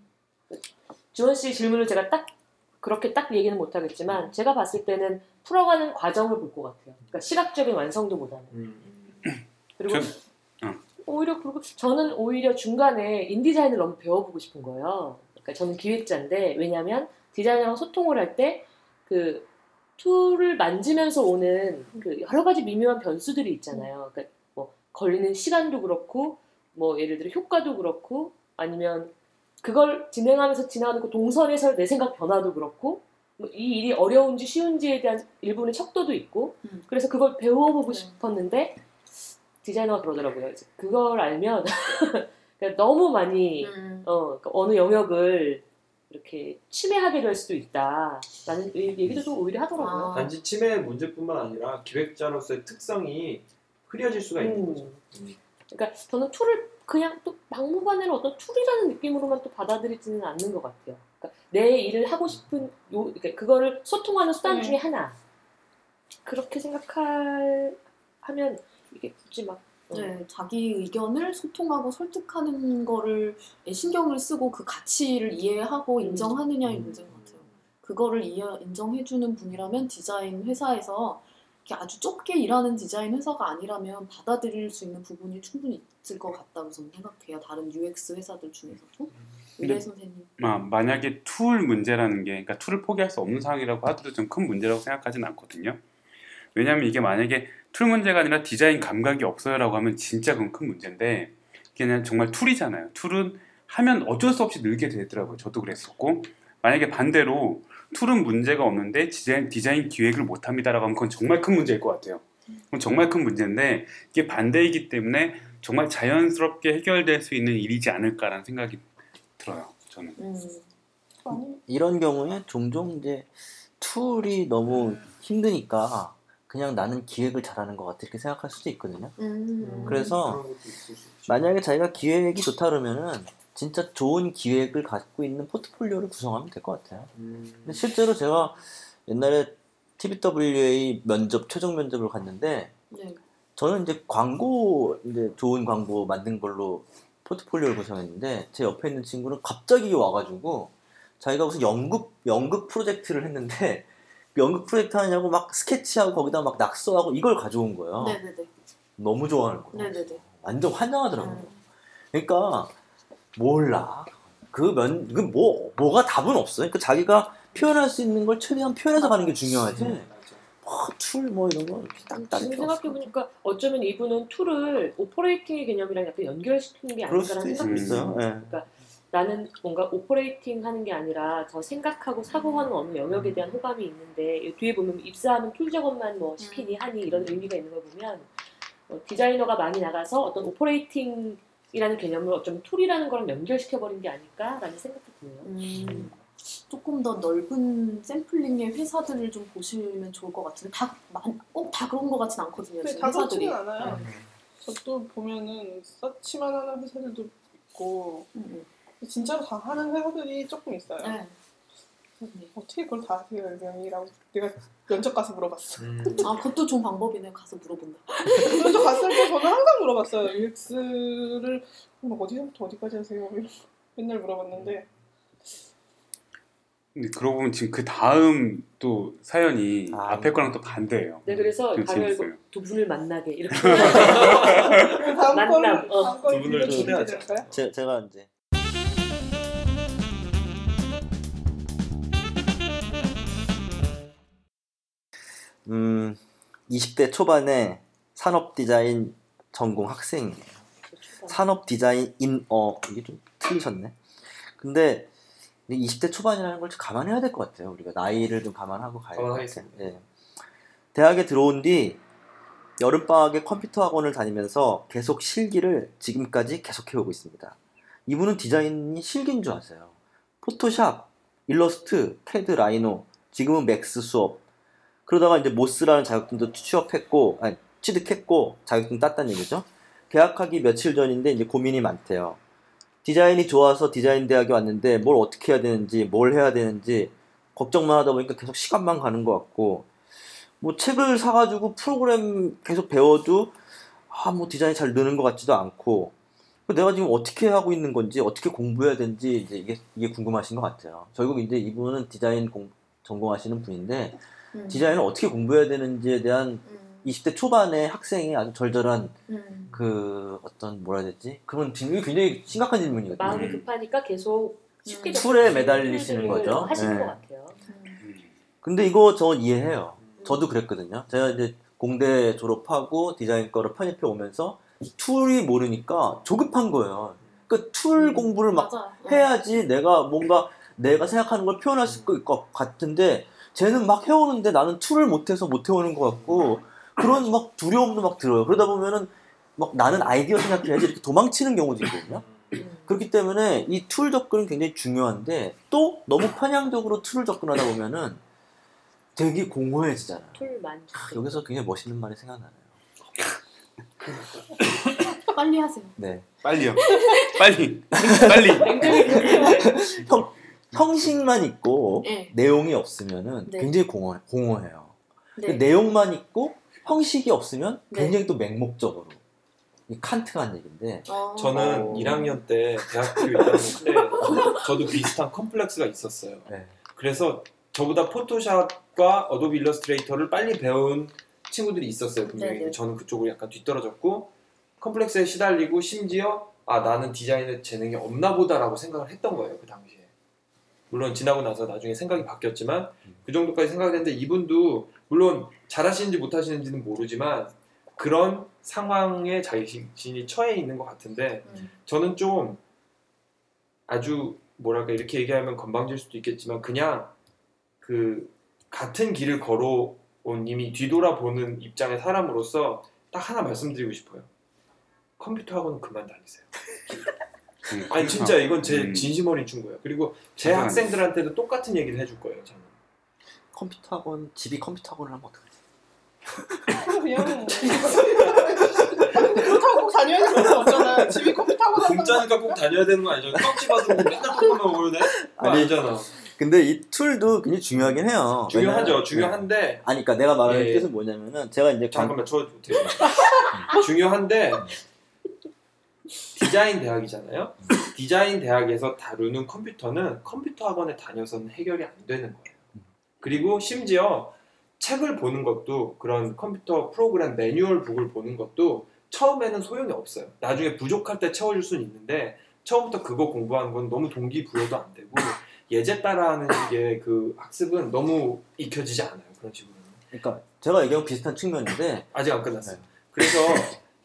주원 씨 질문을 제가 딱 그렇게 딱 얘기는 못하겠지만, 제가 봤을 때는 풀어가는 과정을 볼 것 같아요. 그러니까 시각적인 완성도보다는. 음. 그리고 저- 어. 오히려 그리고 저는 오히려 중간에 인디자인을 너무 배워보고 싶은 거예요. 그러니까 저는 기획자인데 왜냐하면 디자이너랑 소통을 할 때 그 툴을 만지면서 오는 그 여러 가지 미묘한 변수들이 있잖아요. 그러니까 뭐 걸리는 시간도 그렇고 뭐 예를 들어 효과도 그렇고 아니면 그걸 진행하면서 지나가는 그 동선에서 내 생각 변화도 그렇고 뭐이 일이 어려운지 쉬운지에 대한 일종의 척도도 있고 음. 그래서 그걸 배워보고 네. 싶었는데 디자이너가 그러더라고요. 이제 그걸 알면 그러니까 너무 많이 음. 어, 그러니까 어느 영역을 이렇게 침해하게 될 수도 있다라는 이- 얘기도 좀 오히려 하더라고요. 아. 단지 침해의 문제뿐만 아니라 기획자로서의 특성이 흐려질 수가 있는 음. 거죠. 음. 그러니까 저는 툴을 그냥 또 막무가내로 어떤 툴이라는 느낌으로만 또 받아들이지는 않는 것 같아요. 그러니까 내 일을 하고 싶은 요 그러니까 그거를 소통하는 수단 음. 중에 하나. 그렇게 생각할 하면 이게 굳이 막 어, 네, 자기 의견을 소통하고 설득하는 거를 신경을 쓰고 그 가치를 이해하고 음. 인정하느냐의 음. 문제인 것 같아요. 그거를 이해, 인정해주는 분이라면 디자인 회사에서 아주 좁게 일하는 디자인 회사가 아니라면 받아들일 수 있는 부분이 충분히 있을 것 같다고 저는 생각해요. 다른 UX 회사들 중에서도. 의뢰 네. 선생님. 아, 만약에 툴 문제라는 게, 그러니까 툴을 포기할 수 없는 상황이라고 하더라도 좀 큰 문제라고 생각하진 않거든요. 왜냐하면 이게 만약에 툴 문제가 아니라 디자인 감각이 없어요라고 하면 진짜 그건 큰 문제인데, 그냥 정말 툴이잖아요. 툴은 하면 어쩔 수 없이 늘게 되더라고요. 저도 그랬었고, 만약에 반대로 툴은 문제가 없는데 디자인, 디자인 기획을 못합니다라고 하면 그건 정말 큰 문제일 것 같아요. 그건 정말 큰 문제인데 이게 반대이기 때문에 정말 자연스럽게 해결될 수 있는 일이지 않을까라는 생각이 들어요. 저는. 음. 이런 경우에 종종 이제 툴이 너무 힘드니까 그냥 나는 기획을 잘하는 것 같아 이렇게 생각할 수도 있거든요. 음. 그래서. 만약에 자기가 기획이 좋다 그러면은 진짜 좋은 기획을 갖고 있는 포트폴리오를 구성하면 될 것 같아요. 음. 근데 실제로 제가 옛날에 TBWA 면접 최종 면접을 갔는데 네. 저는 이제 광고 이제 좋은 광고 만든 걸로 포트폴리오를 구성했는데 제 옆에 있는 친구는 갑자기 와가지고 자기가 무슨 연극 연극 프로젝트를 했는데 그 연극 프로젝트 하냐고 막 스케치하고 거기다 막 낙서하고 이걸 가져온 거예요. 네네네. 너무 좋아하는 거예요. 네네네. 완전 환장하더라고요. 음. 그러니까 몰라. 그면 그뭐 뭐가 답은 없어요. 그러니까 자기가 표현할 수 있는 걸 최대한 표현해서 가는 게 중요하지. 맞아. 뭐툴 뭐 이런 거 이렇게 딱 따를 지금 없어. 생각해보니까 어쩌면 이분은 툴을 operating의 개념이랑 약간 연결시키는 게 아닌가라는 생각이 있어요. 예. 나는 뭔가 operating 하는 게 아니라 저 생각하고 사고하는 어느 영역에 대한 호감이 있는데 이 뒤에 보면 입사하면 툴 작업만 뭐 시키니 하니 이런 의미가 있는 걸 보면 어, 디자이너가 많이 나가서 어떤 operating 이라는 개념을 어쩌면 툴이라는 거랑 연결시켜버린 게 아닐까라는 생각도 드네요. 음, 조금 더 넓은 샘플링의 회사들을 좀 보시면 좋을 것 같은데 다 꼭 다 그런 것 같진 않거든요. 근데 지금 다 회사들이. 그렇지는 않아요. 네. 저도 보면은 search만 하는 회사들도 있고 음, 진짜로 다 하는 회사들이 조금 있어요. 음. 네. 네. 어떻게 그걸 다 하세요, 이랑이라고 내가 면접 가서 물어봤어. 음. 아 그것도 좋은 방법이네요. 가서 물어본다. 면접 갔을 때 저는 항상 물어봤어요. UX를 뭐 어디서부터 어디까지 하세요? 맨날 물어봤는데 근데 그러고 보면 지금 그 아. 다음 또 사연이 앞에 거랑 또 반대예요. 네, 그래서 가을 재밌어요. 두 분을 만나게 이렇게 다음 만남, 어. 두 분을 초대하자. 제가 이제 음 20대 초반에 산업 디자인 전공 학생이에요. 산업 디자인 인 어 이게 좀 틀리셨네. 근데 20대 초반이라는 걸 좀 감안해야 될 것 같아요. 우리가 나이를 좀 감안하고 가야 될것 같아요. 예. 대학에 들어온 뒤 여름 방학에 컴퓨터 학원을 다니면서 계속 실기를 지금까지 계속 해오고 있습니다. 이분은 디자인이 실기인 줄 아세요. 포토샵, 일러스트, 캐드, 라이노, 지금은 맥스 수업. 그러다가 이제 모스라는 자격증도 취업했고, 아니, 취득했고, 자격증 땄다는 얘기죠. 개학하기 며칠 전인데 이제 고민이 많대요. 디자인이 좋아서 디자인 대학에 왔는데 뭘 어떻게 해야 되는지, 뭘 해야 되는지 걱정만 하다 보니까 계속 시간만 가는 것 같고, 뭐 책을 사가지고 프로그램 계속 배워도 아 뭐 디자인이 잘 느는 것 같지도 않고 내가 지금 어떻게 하고 있는 건지 어떻게 공부해야 되는지 이제 이게 이게 궁금하신 것 같아요. 결국 이제 이분은 디자인 공, 전공하시는 분인데 음. 디자인을 어떻게 공부해야 되는지에 대한 음. 20대 초반의 학생이 아주 절절한 음. 그 어떤 뭐라 해야 되지 그런 질문이 굉장히 심각한 질문이거든요. 마음이 급하니까 계속 쉽게 음. 툴에 접근하시는 매달리시는 거죠. 하시는 네. 것 같아요. 음. 근데 이거 저 이해해요. 저도 그랬거든요. 제가 이제 공대 졸업하고 디자인 거를 편입해 오면서 툴이 모르니까 조급한 거예요. 그툴 공부를 막 맞아. 해야지 내가 뭔가 내가 생각하는 걸 표현할 수 있을 것 같은데 쟤는 막 해오는데 나는 툴을 못해서 못 해오는 것 같고 그런 막 두려움도 막 들어요. 그러다 보면은 막 나는 아이디어 생각해야지 이렇게 도망치는 경우도 있거든요. 음. 그렇기 때문에 이 툴 접근은 굉장히 중요한데 또 너무 편향적으로 툴을 접근하다 보면은 되게 공허해지잖아요. 툴 많이 아, 여기서 굉장히 멋있는 말이 생각나네요. 빨리 하세요. 네. 빨리요. 빨리. 빨리. 형, 형식만 있고 네. 내용이 없으면은 네. 굉장히 공허, 공허해요. 네. 내용만 있고 형식이 없으면 네. 굉장히 또 맹목적으로. 이 칸트가 한 얘기인데. 어. 저는 어. 1학년 때 대학교 1학년 때 저도 비슷한 컴플렉스가 있었어요. 네. 그래서 저보다 포토샵과 어도비 일러스트레이터를 빨리 배운 친구들이 있었어요. 분명히 네네. 저는 그쪽으로 약간 뒤떨어졌고 컴플렉스에 시달리고 심지어 아 나는 디자인에 재능이 없나 보다라고 생각을 했던 거예요 그 당시에. 물론 지나고 나서 나중에 생각이 바뀌었지만 그 정도까지 생각했는데 이분도 물론 잘하시는지 못하시는지는 모르지만 그런 상황에 자신이 처해 있는 것 같은데 음. 저는 좀 아주 뭐랄까 이렇게 얘기하면 건방질 수도 있겠지만 그냥 그 같은 길을 걸어온 이미 뒤돌아보는 입장의 사람으로서 딱 하나 말씀드리고 싶어요. 컴퓨터 학원은 그만 다니세요. 음, 아니 진짜 이건 제 음. 진심 어린 충고예요. 그리고 제 저도 학생들한테도 똑같은 얘기를 해줄 거예요. 저는. 컴퓨터 학원, 집이 컴퓨터 학원을 하면 어떡하지? 그냥 그렇다고 꼭 다녀야 되는 건 없잖아. 집이 컴퓨터 하고 다니는 공짜니까 꼭 다녀야 되는 거 아니죠? 떡집 와서 뭐 맨날 떡만 먹어야 돼? 그거 아니, 아니잖아. 근데 이 툴도 굉장히 중요하긴 해요. 중요하죠. 왜냐면- 네. 중요한데 아니, 그러니까 내가 말하는 예. 뜻은 뭐냐면은 제가 이제 관- 잠깐만 저 어떻게 중요한데 디자인 대학이잖아요. 디자인 대학에서 다루는 컴퓨터는 컴퓨터 학원에 다녀서는 해결이 안 되는 거예요. 그리고 심지어 책을 보는 것도 그런 컴퓨터 프로그램 매뉴얼 북을 보는 것도 처음에는 소용이 없어요. 나중에 부족할 때 채워줄 수는 있는데 처음부터 그거 공부하는 건 너무 동기부여도 안 되고 예제 따라하는 식의 그 학습은 너무 익혀지지 않아요. 그런 식으로. 그러니까 제가 얘기하고 비슷한 측면인데 아직 안 끝났어요. 그래서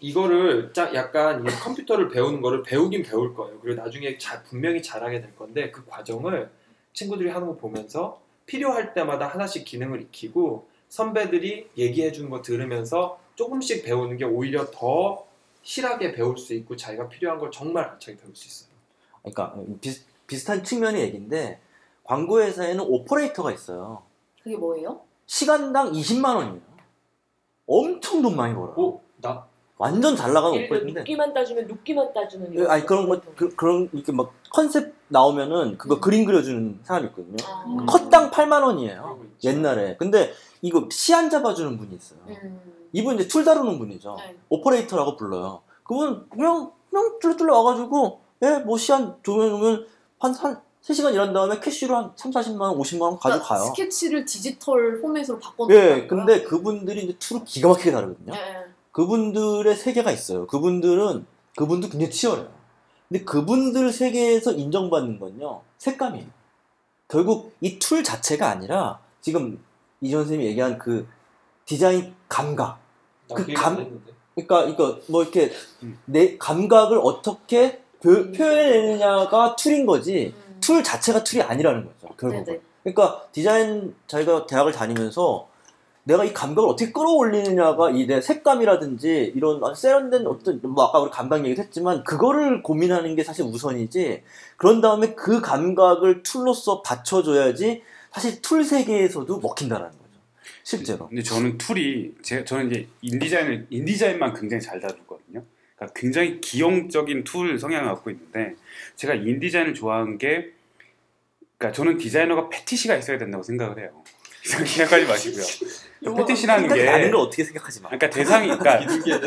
이거를 짜- 약간 이 컴퓨터를 배우는 거를 배우긴 배울 거예요. 그리고 나중에 자- 분명히 잘하게 될 건데 그 과정을 친구들이 하는 거 보면서 필요할 때마다 하나씩 기능을 익히고 선배들이 얘기해 주는 거 들으면서 조금씩 배우는 게 오히려 더 실하게 배울 수 있고 자기가 필요한 걸 정말 알차게 배울 수 있어요. 그러니까 비슷, 비슷한 측면의 얘기인데 광고 회사에는 오퍼레이터가 있어요. 그게 뭐예요? 시간당 20만 원이에요. 엄청 돈 많이 벌어. 어? 나 완전 잘 나가는 오퍼레이터인데. 누끼만 따주면 누끼만 따주는 이런 아니 그런 거 그, 그런 이렇게 막 컨셉 나오면은 그거 음. 그림 그려주는 사람이 있거든요. 아. 음. 컷당 8만 원이에요. 옛날에. 근데 이거 시안 잡아주는 분이 있어요. 음. 이분 이제 툴 다루는 분이죠. 네. 오퍼레이터라고 불러요. 그분 그냥 그냥 뚫뚫 와가지고 예뭐 시안 조여놓으면 한한 3시간 일한 다음에 cash로 한 3, 40만 원, 50만 원 그러니까 가져가요. 스케치를 디지털 포맷으로 바꿔놓은 예, 근데 그분들이 이제 툴을 기가 막히게 다루거든요. 네. 그분들의 세계가 있어요. 그분들은 그분도 굉장히 치열해요. 근데 그분들 세계에서 인정받는 건요 색감이에요. 결국 이 툴 자체가 아니라 지금 이전 선생님이 얘기한 그 디자인 감각. 나그 감-. 그러니까 이거 뭐 이렇게 음. 내 감각을 어떻게 표, 표현해내느냐가 툴인 거지 음. 툴 자체가 툴이 아니라는 거죠. 결국은. 네네. 그러니까 디자인 자기가 대학을 다니면서 내가 이 감각을 어떻게 끌어올리느냐가 이 내 색감이라든지 이런 세련된 어떤 뭐 아까 우리 감각 얘기도 했지만 그거를 고민하는 게 사실 우선이지 그런 다음에 그 감각을 툴로서 받쳐줘야지 사실 툴 세계에서도 먹힌다라는 거죠 실제로 근데 저는 툴이 제 저는 이제 인디자인을 인디자인만 굉장히 잘 다루거든요. 그러니까 굉장히 기형적인 툴 성향을 갖고 있는데 제가 인디자인을 좋아하는 게 그러니까 저는 디자이너가 fetish가 있어야 된다고 생각을 해요. 이상하게 생각하지 마시고요. fetish라는 게 나는 걸 어떻게 생각하지 마. 그러니까 대상이 그러니까 진짜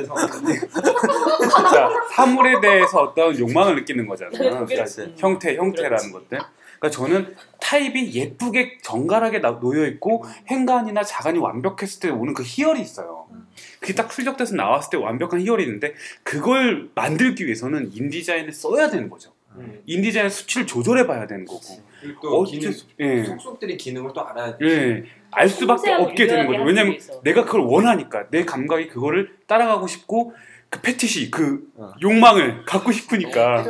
사물에 대해서 어떤 욕망을 느끼는 거잖아요. 그러니까 그렇지. 형태, 형태라는. 것들. 그러니까 저는 타입이 예쁘게 정갈하게 나- 놓여 있고 행간이나 자간이 완벽했을 때 오는 그 희열이 있어요. 그게 딱 출력돼서 나왔을 때 완벽한 희열이 있는데 그걸 만들기 위해서는 인디자인을 써야 되는 거죠. 음. 인디자인 수치를 조절해 봐야 되는 거고. 그리고 또 어쩔 기능 수, 예. 속속들이 기능을 또 알아야 돼. 예. 알 수밖에 없게 되는 거죠. 왜냐면. 내가 그걸 원하니까 내 감각이 그거를 따라가고 싶고 그 패티시 그 어. 욕망을 갖고 싶으니까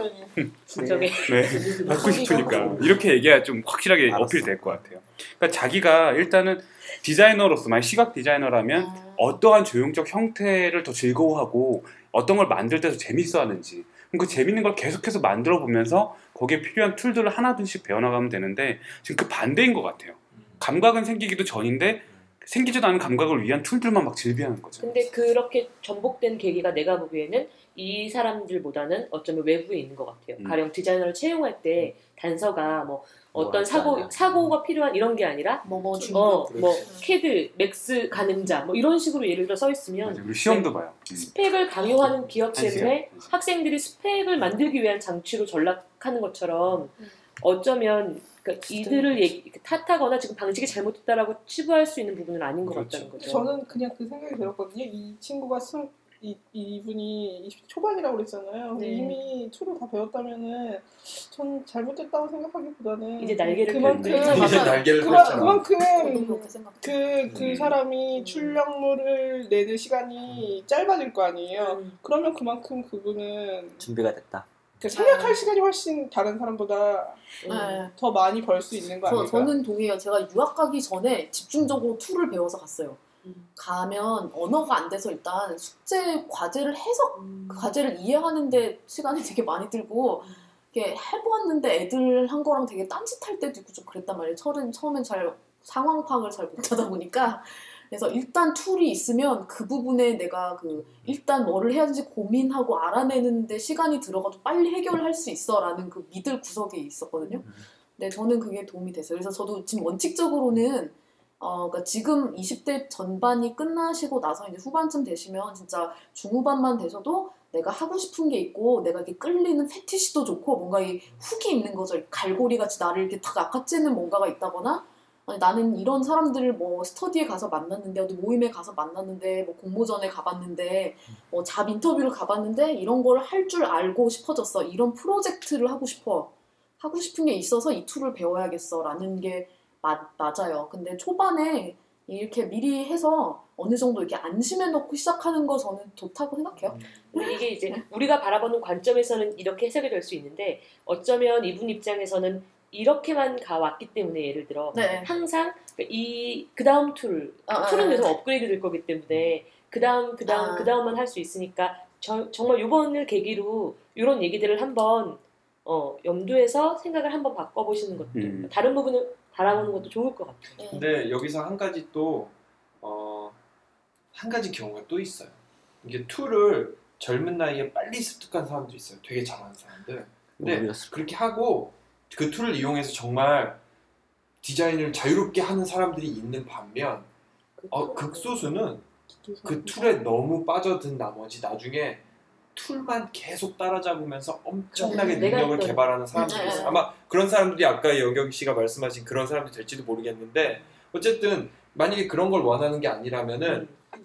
저게 네 갖고 싶으니까 이렇게 얘기해야 좀 확실하게 알았어. 어필 될 것 같아요. 그러니까 자기가 일단은 디자이너로서 만약 시각 디자이너라면 아, 어떠한 조형적 형태를 더 즐거워하고 어떤 걸 만들 때도 재밌어하는지 그 재밌는 걸 계속해서 만들어 보면서 거기에 필요한 툴들을 하나둘씩 배워나가면 되는데 지금 그 반대인 것 같아요. 감각은 생기기도 전인데 생기지도 않은 감각을 위한 툴들만 막 즐비하는 거죠. 근데 그렇게 전복된 계기가 내가 보기에는 이 사람들보다는 어쩌면 외부에 있는 것 같아요. 음. 가령 디자이너를 채용할 때 단서가 뭐 어떤 뭐 사고 하지 사고가 필요한 이런 게 아니라 뭐뭐 중급 어뭐 그렇지. 캐드, Max 가늠자 뭐 이런 식으로 예를 들어 써. 있으면 그리고 시험도 봐요. 음. 스펙을 강요하는 기업. 때문에 학생들이 스펙을 만들기 위한 장치로 전락하는 것처럼 음. 어쩌면 그 이들을 얘기, 탓하거나 지금 방식이 잘못됐다라고 치부할 수 있는 부분은 아닌 것 그렇죠. 같다는 거죠. 저는 그냥 그 생각이 들었거든요. 이 친구가 스물 이, 이분이 20대 초반이라고 그랬잖아요. 네. 이미 툴을 다 배웠다면은 전 잘못됐다고 생각하기보다는 이제 날개를 그만큼 펼 이제 날개를 그만. 그만큼 생각해요. 그, 그 음. 사람이 출력물을 내는 시간이 짧아질 거 아니에요. 음. 그러면 그만큼 그분은 준비가 됐다. 그 생각할 시간이 훨씬 다른 사람보다 네. 더 많이 벌 수 있는 거 저, 아닐까? 저는 동의해요. 제가 유학 가기 전에 집중적으로 툴을 배워서 갔어요. 음. 가면 언어가 안 돼서 일단 숙제 과제를 해석 음. 그 과제를 이해하는데 시간이 되게 많이 들고 이렇게 해보았는데 애들 한 거랑 되게 딴짓할 때도 있고 좀 그랬단 말이에요. 처음, 처음엔 잘 상황 파악을 잘 못하다 보니까 그래서 일단 툴이 있으면 그 부분에 내가 그 일단 뭐를 해야 되는지 고민하고 알아내는데 시간이 들어가도 빨리 해결할 수 있어라는 그 믿을 구석이 있었거든요. 네, 저는 그게 도움이 됐어요. 그래서 저도 지금 원칙적으로는 어, 그러니까 지금 20대 전반이 끝나시고 나서 이제 후반쯤 되시면 진짜 중후반만 되셔도 내가 하고 싶은 게 있고 내가 이렇게 끌리는 패티시도 좋고 뭔가 이 훅이 있는 거죠. 갈고리 같이 나를 이렇게 탁 낚아채는 뭔가가 있다거나 아니, 나는 이런 사람들을 뭐 스터디에 가서 만났는데 어디 모임에 가서 만났는데 뭐 공모전에 가봤는데 뭐 잡 인터뷰를 가봤는데 이런 걸 할 줄 알고 싶어졌어. 이런 프로젝트를 하고 싶어. 하고 싶은 게 있어서 이 툴을 배워야겠어라는 게 맞, 맞아요. 근데 초반에 이렇게 미리 해서 어느 정도 이렇게 안심해 놓고 시작하는 거 저는 좋다고 생각해요. 근데 이게 이제 우리가 바라보는 관점에서는 이렇게 해석이 될 수 있는데 어쩌면 이분 입장에서는 이렇게만 가왔기 때문에 예를 들어 네. 항상 이 그 다음 툴 아, 툴은 아, 계속 업그레이드 될 거기 때문에 그 다음 그 다음 아. 그 다음만 할 수 있으니까 저, 정말 요번을 계기로 이런 얘기들을 한번 어, 염두에서 생각을 한번 바꿔보시는 것도 음. 다른 부분을 바라보는 것도 좋을 것 같아요. 네. 근데 여기서 한 가지 또, 어, 한 가지 경우가 또 있어요. 이게 툴을 젊은 나이에 빨리 습득한 사람도 있어요. 되게 잘하는 사람들. 근데 그렇게 하고 그 툴을 이용해서 정말 디자인을 자유롭게 하는 사람들이 있는 반면 어, 극소수는 그 툴에 너무 빠져든 나머지 나중에 툴만 계속 따라잡으면서 엄청나게 내가 능력을 개발하는 사람들이 음, 있어요. 음. 아마 그런 사람들이 아까 영경 씨가 말씀하신 그런 사람들이 될지도 모르겠는데 어쨌든 만약에 그런 걸 원하는 게 아니라면은 음,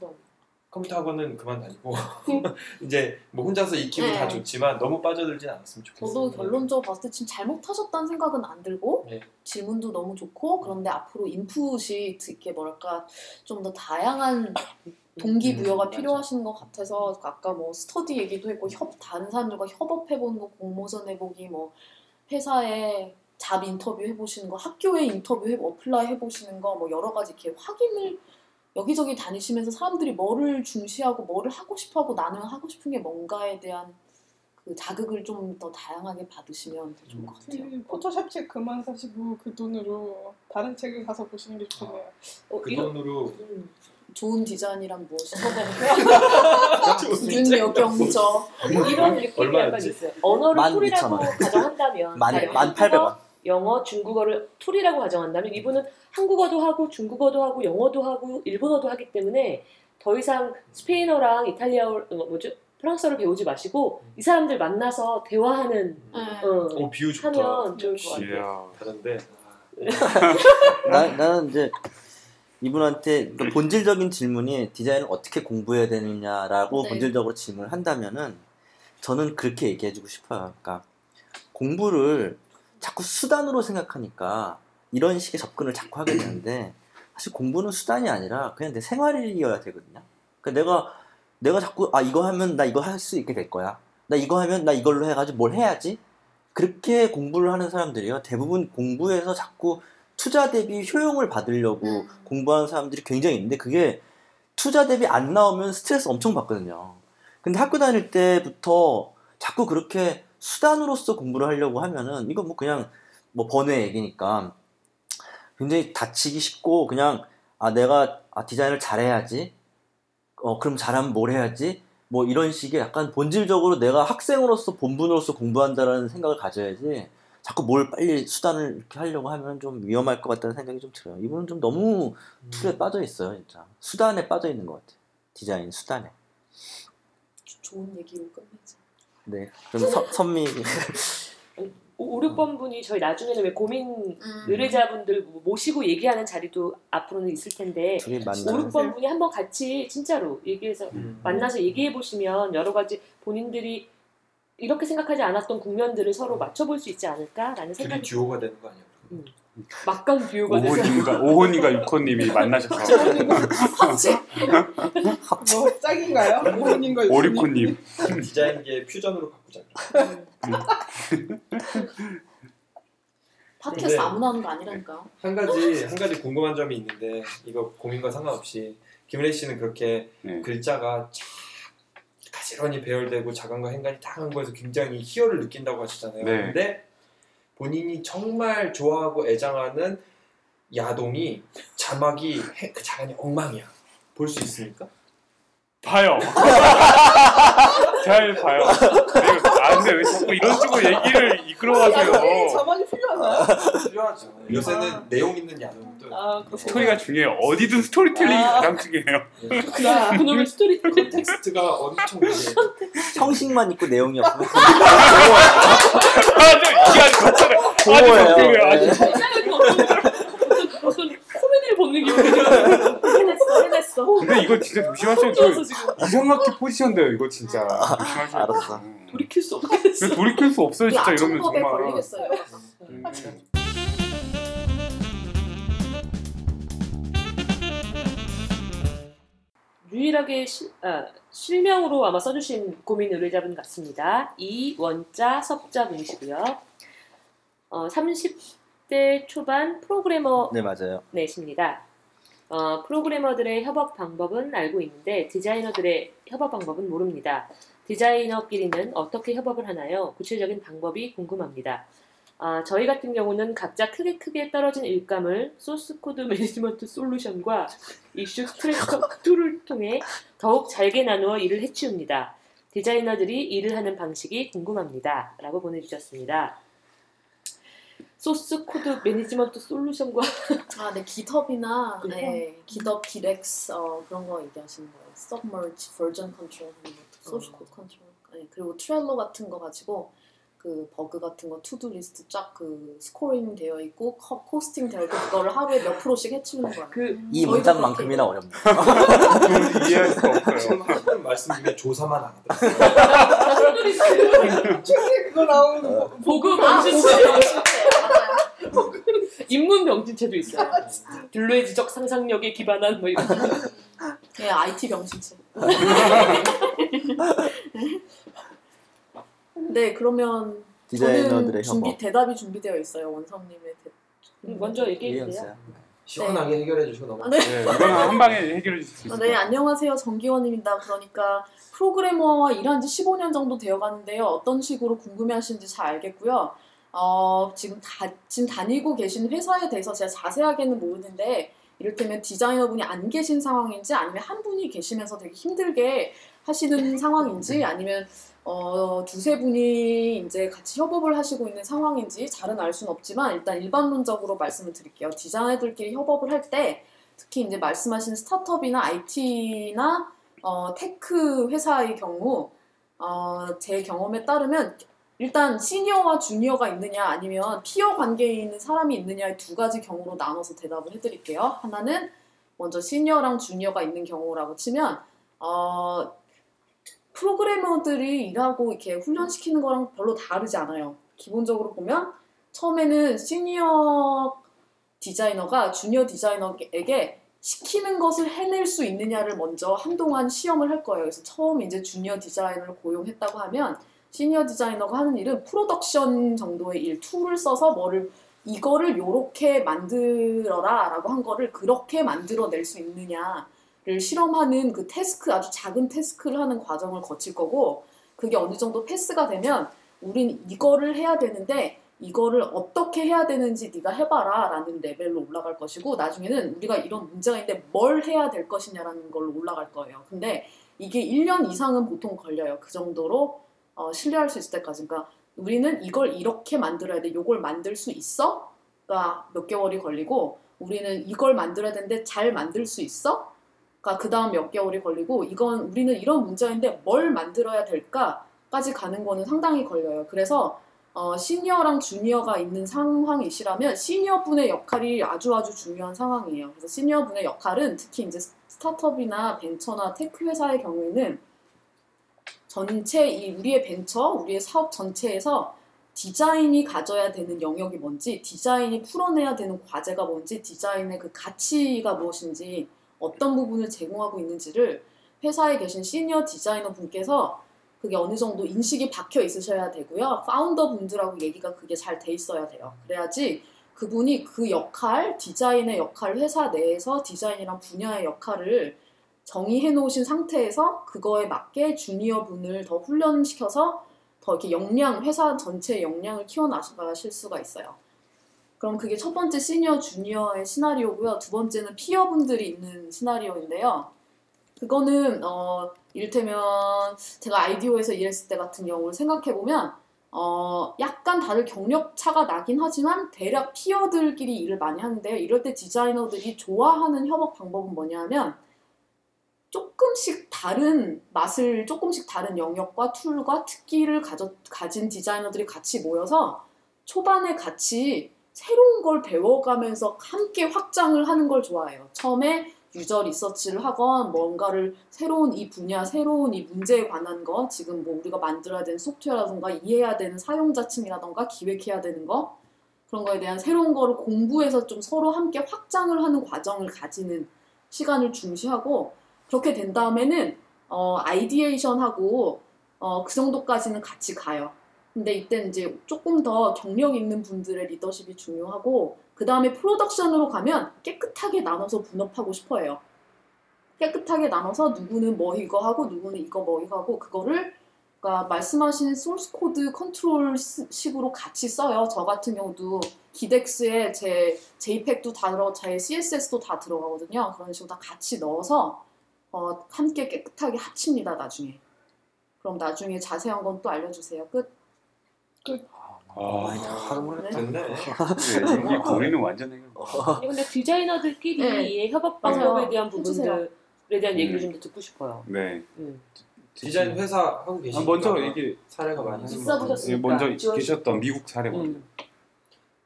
컴퓨터 학원은 그만 다니고 이제 뭐 혼자서 익히고 네. 다 좋지만 너무 빠져들진 않았으면 좋겠어요. 저도 결론적으로 봤을 때 지금 잘못하셨다는 생각은 안 들고 네. 질문도 너무 좋고 그런데 앞으로 인풋이 이렇게 뭐랄까 좀 더 다양한 동기부여가 음, 필요하신 것 같아서 아까 뭐 스터디 얘기도 했고 협 다른 사람들과 협업해보는 거 공모전 해보기 뭐 회사에 job interview 해보시는 거 학교에 인터뷰 해 apply 해보시는 거 뭐 여러 가지 이렇게 확인을 여기저기 다니시면서 사람들이 뭐를 중시하고 뭐를 하고 싶어하고 나는 하고 싶은 게 뭔가에 대한 그 자극을 좀 더 다양하게 받으시면 더 좋을 것 같아요. 그 포토샵 책 그만 사시고 그 돈으로 다른 책을 사서 보시는 게 좋겠네요. 어, 그 이런 돈으로 음, 좋은 디자인이란 무엇이죠? 좋은 윤여경저 이런 느낌이? 약간 있어요. 언어를 원. 가정한다면 만- 자, 만 팔백 원. 영어, 중국어를 툴이라고 가정한다면 이분은 한국어도 하고 중국어도 하고 영어도 하고 일본어도 하기 때문에 더 이상 스페인어랑 이탈리아어 어, 뭐죠? 프랑스어를 배우지 마시고 이 사람들 만나서 대화하는 네. 어, 오 비유 좋다. 하면 좋을 것 같아요. 이야. 다른데 나, 나는 이제 이분한테 그 본질적인 질문이 디자인을 어떻게 공부해야 되느냐라고 네. 본질적으로 질문을 한다면은 저는 그렇게 얘기해주고 싶어요. 그러니까 공부를 자꾸 수단으로 생각하니까 이런 식의 접근을 자꾸 하게 되는데 사실 공부는 수단이 아니라 그냥 내 생활이어야 되거든요. 그러니까 내가 내가 자꾸 아 이거 하면 나 이거 할 수 있게 될 거야. 나 이거 하면 나 이걸로 해가지고 뭘 해야지. 그렇게 공부를 하는 사람들이요. 대부분 공부에서 자꾸 투자 대비 효용을 받으려고 음. 공부하는 사람들이 굉장히 있는데 그게 투자 대비 안 나오면 스트레스 엄청 받거든요. 근데 학교 다닐 때부터 자꾸 그렇게 수단으로서 공부를 하려고 하면은 이건 뭐 그냥 뭐 번외 얘기니까 굉장히 다치기 쉽고 그냥 아 내가 아 디자인을 잘해야지 어 그럼 잘하면 뭘 해야지 뭐 이런 식의 약간 본질적으로 내가 학생으로서 본분으로서 공부한다라는 생각을 가져야지 자꾸 뭘 빨리 수단을 이렇게 하려고 하면 좀 위험할 것 같다는 생각이 좀 들어요. 이분은 좀 너무 툴에 빠져 있어요, 진짜. 수단에 빠져 있는 것 같아요. 디자인 수단에. 좋은 얘기로 끝내자. 네, 좀 선- 선미. 5, 6번 분이 저희 나중에는 왜 고민 음. 의뢰자분들 모시고 얘기하는 자리도 앞으로는 있을 텐데 둘이 5, 만나는. 6번 분이 한번 같이 진짜로 얘기해서 음. 만나서 얘기해 보시면 여러 가지 본인들이 이렇게 생각하지 않았던 국면들을 서로 맞춰볼 수 있지 않을까라는 둘이 생각이 듀오가 되는 거 아니야? 막강 듀오가 돼서 5호님과 5호님과 6호님이 만나셔서 합체. 뭐 짝인가요? 오호님과 유진님? 오리코님 디자인계 퓨전으로 바꾸자. 팟캐스트 네. 아무나 하는 거 아니라니까요. 한 가지 한 가지 궁금한 점이 있는데 이거 고민과 상관없이 김은혜 씨는 그렇게 네. 글자가 쫙 가지런히 배열되고 자간과 행간이 다한 거에서 굉장히 희열을 느낀다고 하시잖아요. 네. 근데 본인이 정말 좋아하고 애장하는 야동이 자막이 해- 그 자간이 엉망이야. 볼 수 있습니까? 봐요. 잘 봐요. 네, 아 근데 왜 자꾸 이런 식으로 얘기를 이끌어가세요? 자막이 필요하나요? 필요하죠. 요새는 내용 있는 야동도 아, 스토리가 중요해요. 어디든 스토리텔링이 아. 가장 중요해요. 그냥 그놈의 스토리 텍스트가 엄청 중요해. 형식만 있고 내용이 없으면 아저 이게 아주 좋잖아요. 아주 좋아요. 아주 네. 어떤 어떤 코미디를 보는 기분이 해냈어 해냈어 근데 이거 진짜 조심하셔야 돼요. 지금 이상하게 포지션 돼요. 이거 진짜 조심하셔야 돼요. 알았어. 돌이킬 수 없겠어 돌이킬 수 없어요. 진짜 이러면 정말. 걸리겠어요. 음. 유일하게 실, 아, 실명으로 아마 써주신 고민 의뢰자분 같습니다. 이 원자 섭자 분이시고요. 어, 30대 초반 프로그래머 네, 맞아요. 내십니다. 어, 프로그래머들의 협업 방법은 알고 있는데 디자이너들의 협업 방법은 모릅니다. 디자이너끼리는 어떻게 협업을 하나요? 구체적인 방법이 궁금합니다. 아, 저희 같은 경우는 각자 크게 크게 떨어진 일감을 source code management solution과 issue tracker tool을 통해 더욱 잘게 나누어 일을 해치웁니다. 디자이너들이 일을 하는 방식이 궁금합니다. 라고 보내주셨습니다. source code management solution과 아, 네, 그래. 네, GitHub, 깃엑스 어, 그런 거 얘기하시는 거예요. Subversion, Version 거, Source Code Control. 네, 그리고 Trello 같은 거 가지고 그 버그 같은 거 to-do list 쫙 그 scoring 되어 있고 커, costing 되어 있고 그거를 하루에 몇 프로씩 해치우는 거예요. 그이 저희도 문장만큼이나 어렵네요. 그건 이해할 수가 없어요. 지금 말씀 중에 조사만 안 하더라고요. 최근에 그거 나온 아, 병신체. 인문 병신체도 있어요. 블루의 지적 상상력에 기반한 뭐 이런. 네, IT 병신체. 네, 그러면 디자이너들의 저는 준비 협업. 대답이 준비되어 있어요 원성님의 대... 먼저 얘기해 주세요. 시원하게 해결해 주시고 넘어. 아, 네. 네, 이거는 한 방에 해결해 주실 수 아, 것 네. 안녕하세요. 정기원입니다. 그러니까 프로그래머와 일한 지 15년 정도 되어 가는데요. 어떤 식으로 궁금해 하시는지 잘 알겠고요. 어, 지금 다, 지금 다니고 계신 회사에 대해서 제가 자세하게는 모르는데, 이를테면 디자이너분이 안 계신 상황인지 아니면 한 분이 계시면서 되게 힘들게 하시는 상황인지 아니면 어, 두세 분이 이제 같이 협업을 하시고 있는 상황인지 잘은 알 수는 없지만 일단 일반론적으로 말씀을 드릴게요. 디자이너들끼리 협업을 할 때 특히 이제 말씀하신 스타트업이나 IT나 어, tech 회사의 경우 어, 제 경험에 따르면 일단 시니어와 주니어가 있느냐 아니면 peer 관계에 있는 사람이 있느냐의 두 가지 경우로 나눠서 대답을 해드릴게요. 하나는 먼저 시니어랑 주니어가 있는 경우라고 치면 어, 프로그래머들이 일하고 이렇게 훈련시키는 거랑 별로 다르지 않아요. 기본적으로 보면 처음에는 시니어 디자이너가 주니어 디자이너에게 시키는 것을 해낼 수 있느냐를 먼저 한동안 시험을 할 거예요. 그래서 처음 이제 주니어 디자이너를 고용했다고 하면 시니어 디자이너가 하는 일은 프로덕션 정도의 일, 툴을 써서 뭐를 이거를 요렇게 만들어라 라고 한 거를 그렇게 만들어낼 수 있느냐 를 실험하는 그 task, 아주 작은 task를 하는 과정을 거칠 거고 그게 어느 정도 패스가 되면 우린 이거를 해야 되는데 이거를 어떻게 해야 되는지 네가 해봐라 라는 레벨로 올라갈 것이고 나중에는 우리가 이런 문제가 있는데 뭘 해야 될 것이냐라는 걸로 올라갈 거예요. 근데 이게 1년 이상은 보통 걸려요. 그 정도로 어, 신뢰할 수 있을 때까지. 그러니까 우리는 이걸 이렇게 만들어야 돼. 요걸 만들 수 있어? 가몇 개월이 걸리고 우리는 이걸 만들어야 되는데 잘 만들 수 있어? 가그 다음 몇 개월이 걸리고 이건 우리는 이런 문제인데 뭘 만들어야 될까?까지 가는 거는 상당히 걸려요. 그래서 어, 시니어랑 주니어가 있는 상황이시라면 시니어 분의 역할이 아주 아주 중요한 상황이에요. 그래서 시니어 분의 역할은 특히 이제 스타트업이나 벤처나 테크 회사의 경우에는 전체 이 우리의 벤처, 우리의 사업 전체에서 디자인이 가져야 되는 영역이 뭔지, 디자인이 풀어내야 되는 과제가 뭔지, 디자인의 그 가치가 무엇인지, 어떤 부분을 제공하고 있는지를 회사에 계신 시니어 디자이너 분께서 그게 어느 정도 인식이 박혀 있으셔야 되고요. 파운더 분들하고 얘기가 그게 잘 돼 있어야 돼요. 그래야지 그분이 그 역할, 디자인의 역할, 회사 내에서 디자인이랑 분야의 역할을 정의해 놓으신 상태에서 그거에 맞게 주니어 분을 더 훈련시켜서 더 이렇게 역량, 회사 전체의 역량을 키워나가실 수가 있어요. 그럼 그게 첫 번째 시니어, 주니어의 시나리오고요. 두 번째는 피어분들이 있는 시나리오인데요. 그거는 어, 이를테면 제가 아이디오에서 일했을 때 같은 경우를 생각해 보면 어, 약간 다들 경력 차가 나긴 하지만 대략 피어들끼리 일을 많이 하는데요. 이럴 때 디자이너들이 좋아하는 협업 방법은 뭐냐면 조금씩 다른 맛을 조금씩 다른 영역과 툴과 특기를 가져, 가진 디자이너들이 같이 모여서 초반에 같이 새로운 걸 배워가면서 함께 확장을 하는 걸 좋아해요. 처음에 유저 리서치를 하건 뭔가를 새로운 이 분야, 새로운 이 문제에 관한 거, 지금 뭐 우리가 만들어야 되는 소프트웨어라던가 이해해야 되는 사용자층이라던가 기획해야 되는 거 그런 거에 대한 새로운 거를 공부해서 좀 서로 함께 확장을 하는 과정을 가지는 시간을 중시하고 그렇게 된 다음에는 어, 아이디에이션하고 어, 그 정도까지는 같이 가요. 근데 이때 이제 조금 더 경력 있는 분들의 리더십이 중요하고 그 다음에 프로덕션으로 가면 깨끗하게 나눠서 분업하고 싶어해요. 깨끗하게 나눠서 누구는 뭐 이거 하고 누구는 이거 뭐 이거 하고 그거를 그러니까 말씀하신 소스 코드 컨트롤 식으로 같이 써요. 저 같은 경우도 기덱스에 제 JPEG도 다 들어, 제 CSS도 다 들어가거든요. 그런 식으로 다 같이 넣어서 어, 함께 깨끗하게 합칩니다. 나중에. 그럼 나중에 자세한 건 또 알려주세요. 끝. 아, 하루만에 됐네. 이 고민은 완전 해결. 아니, 근데 디자이너들끼리의 네. 협업. 방법에 대한. 부분들에 대한 얘기를 음. 좀더 듣고 싶어요. 네. 음. 디자인 회사 하고 계시니까 아, 먼저 얘기 사례가 많이 있어 있는 것 보셨어요? 같아요. 먼저 지원- 계셨던 미국 사례 먼저. 음.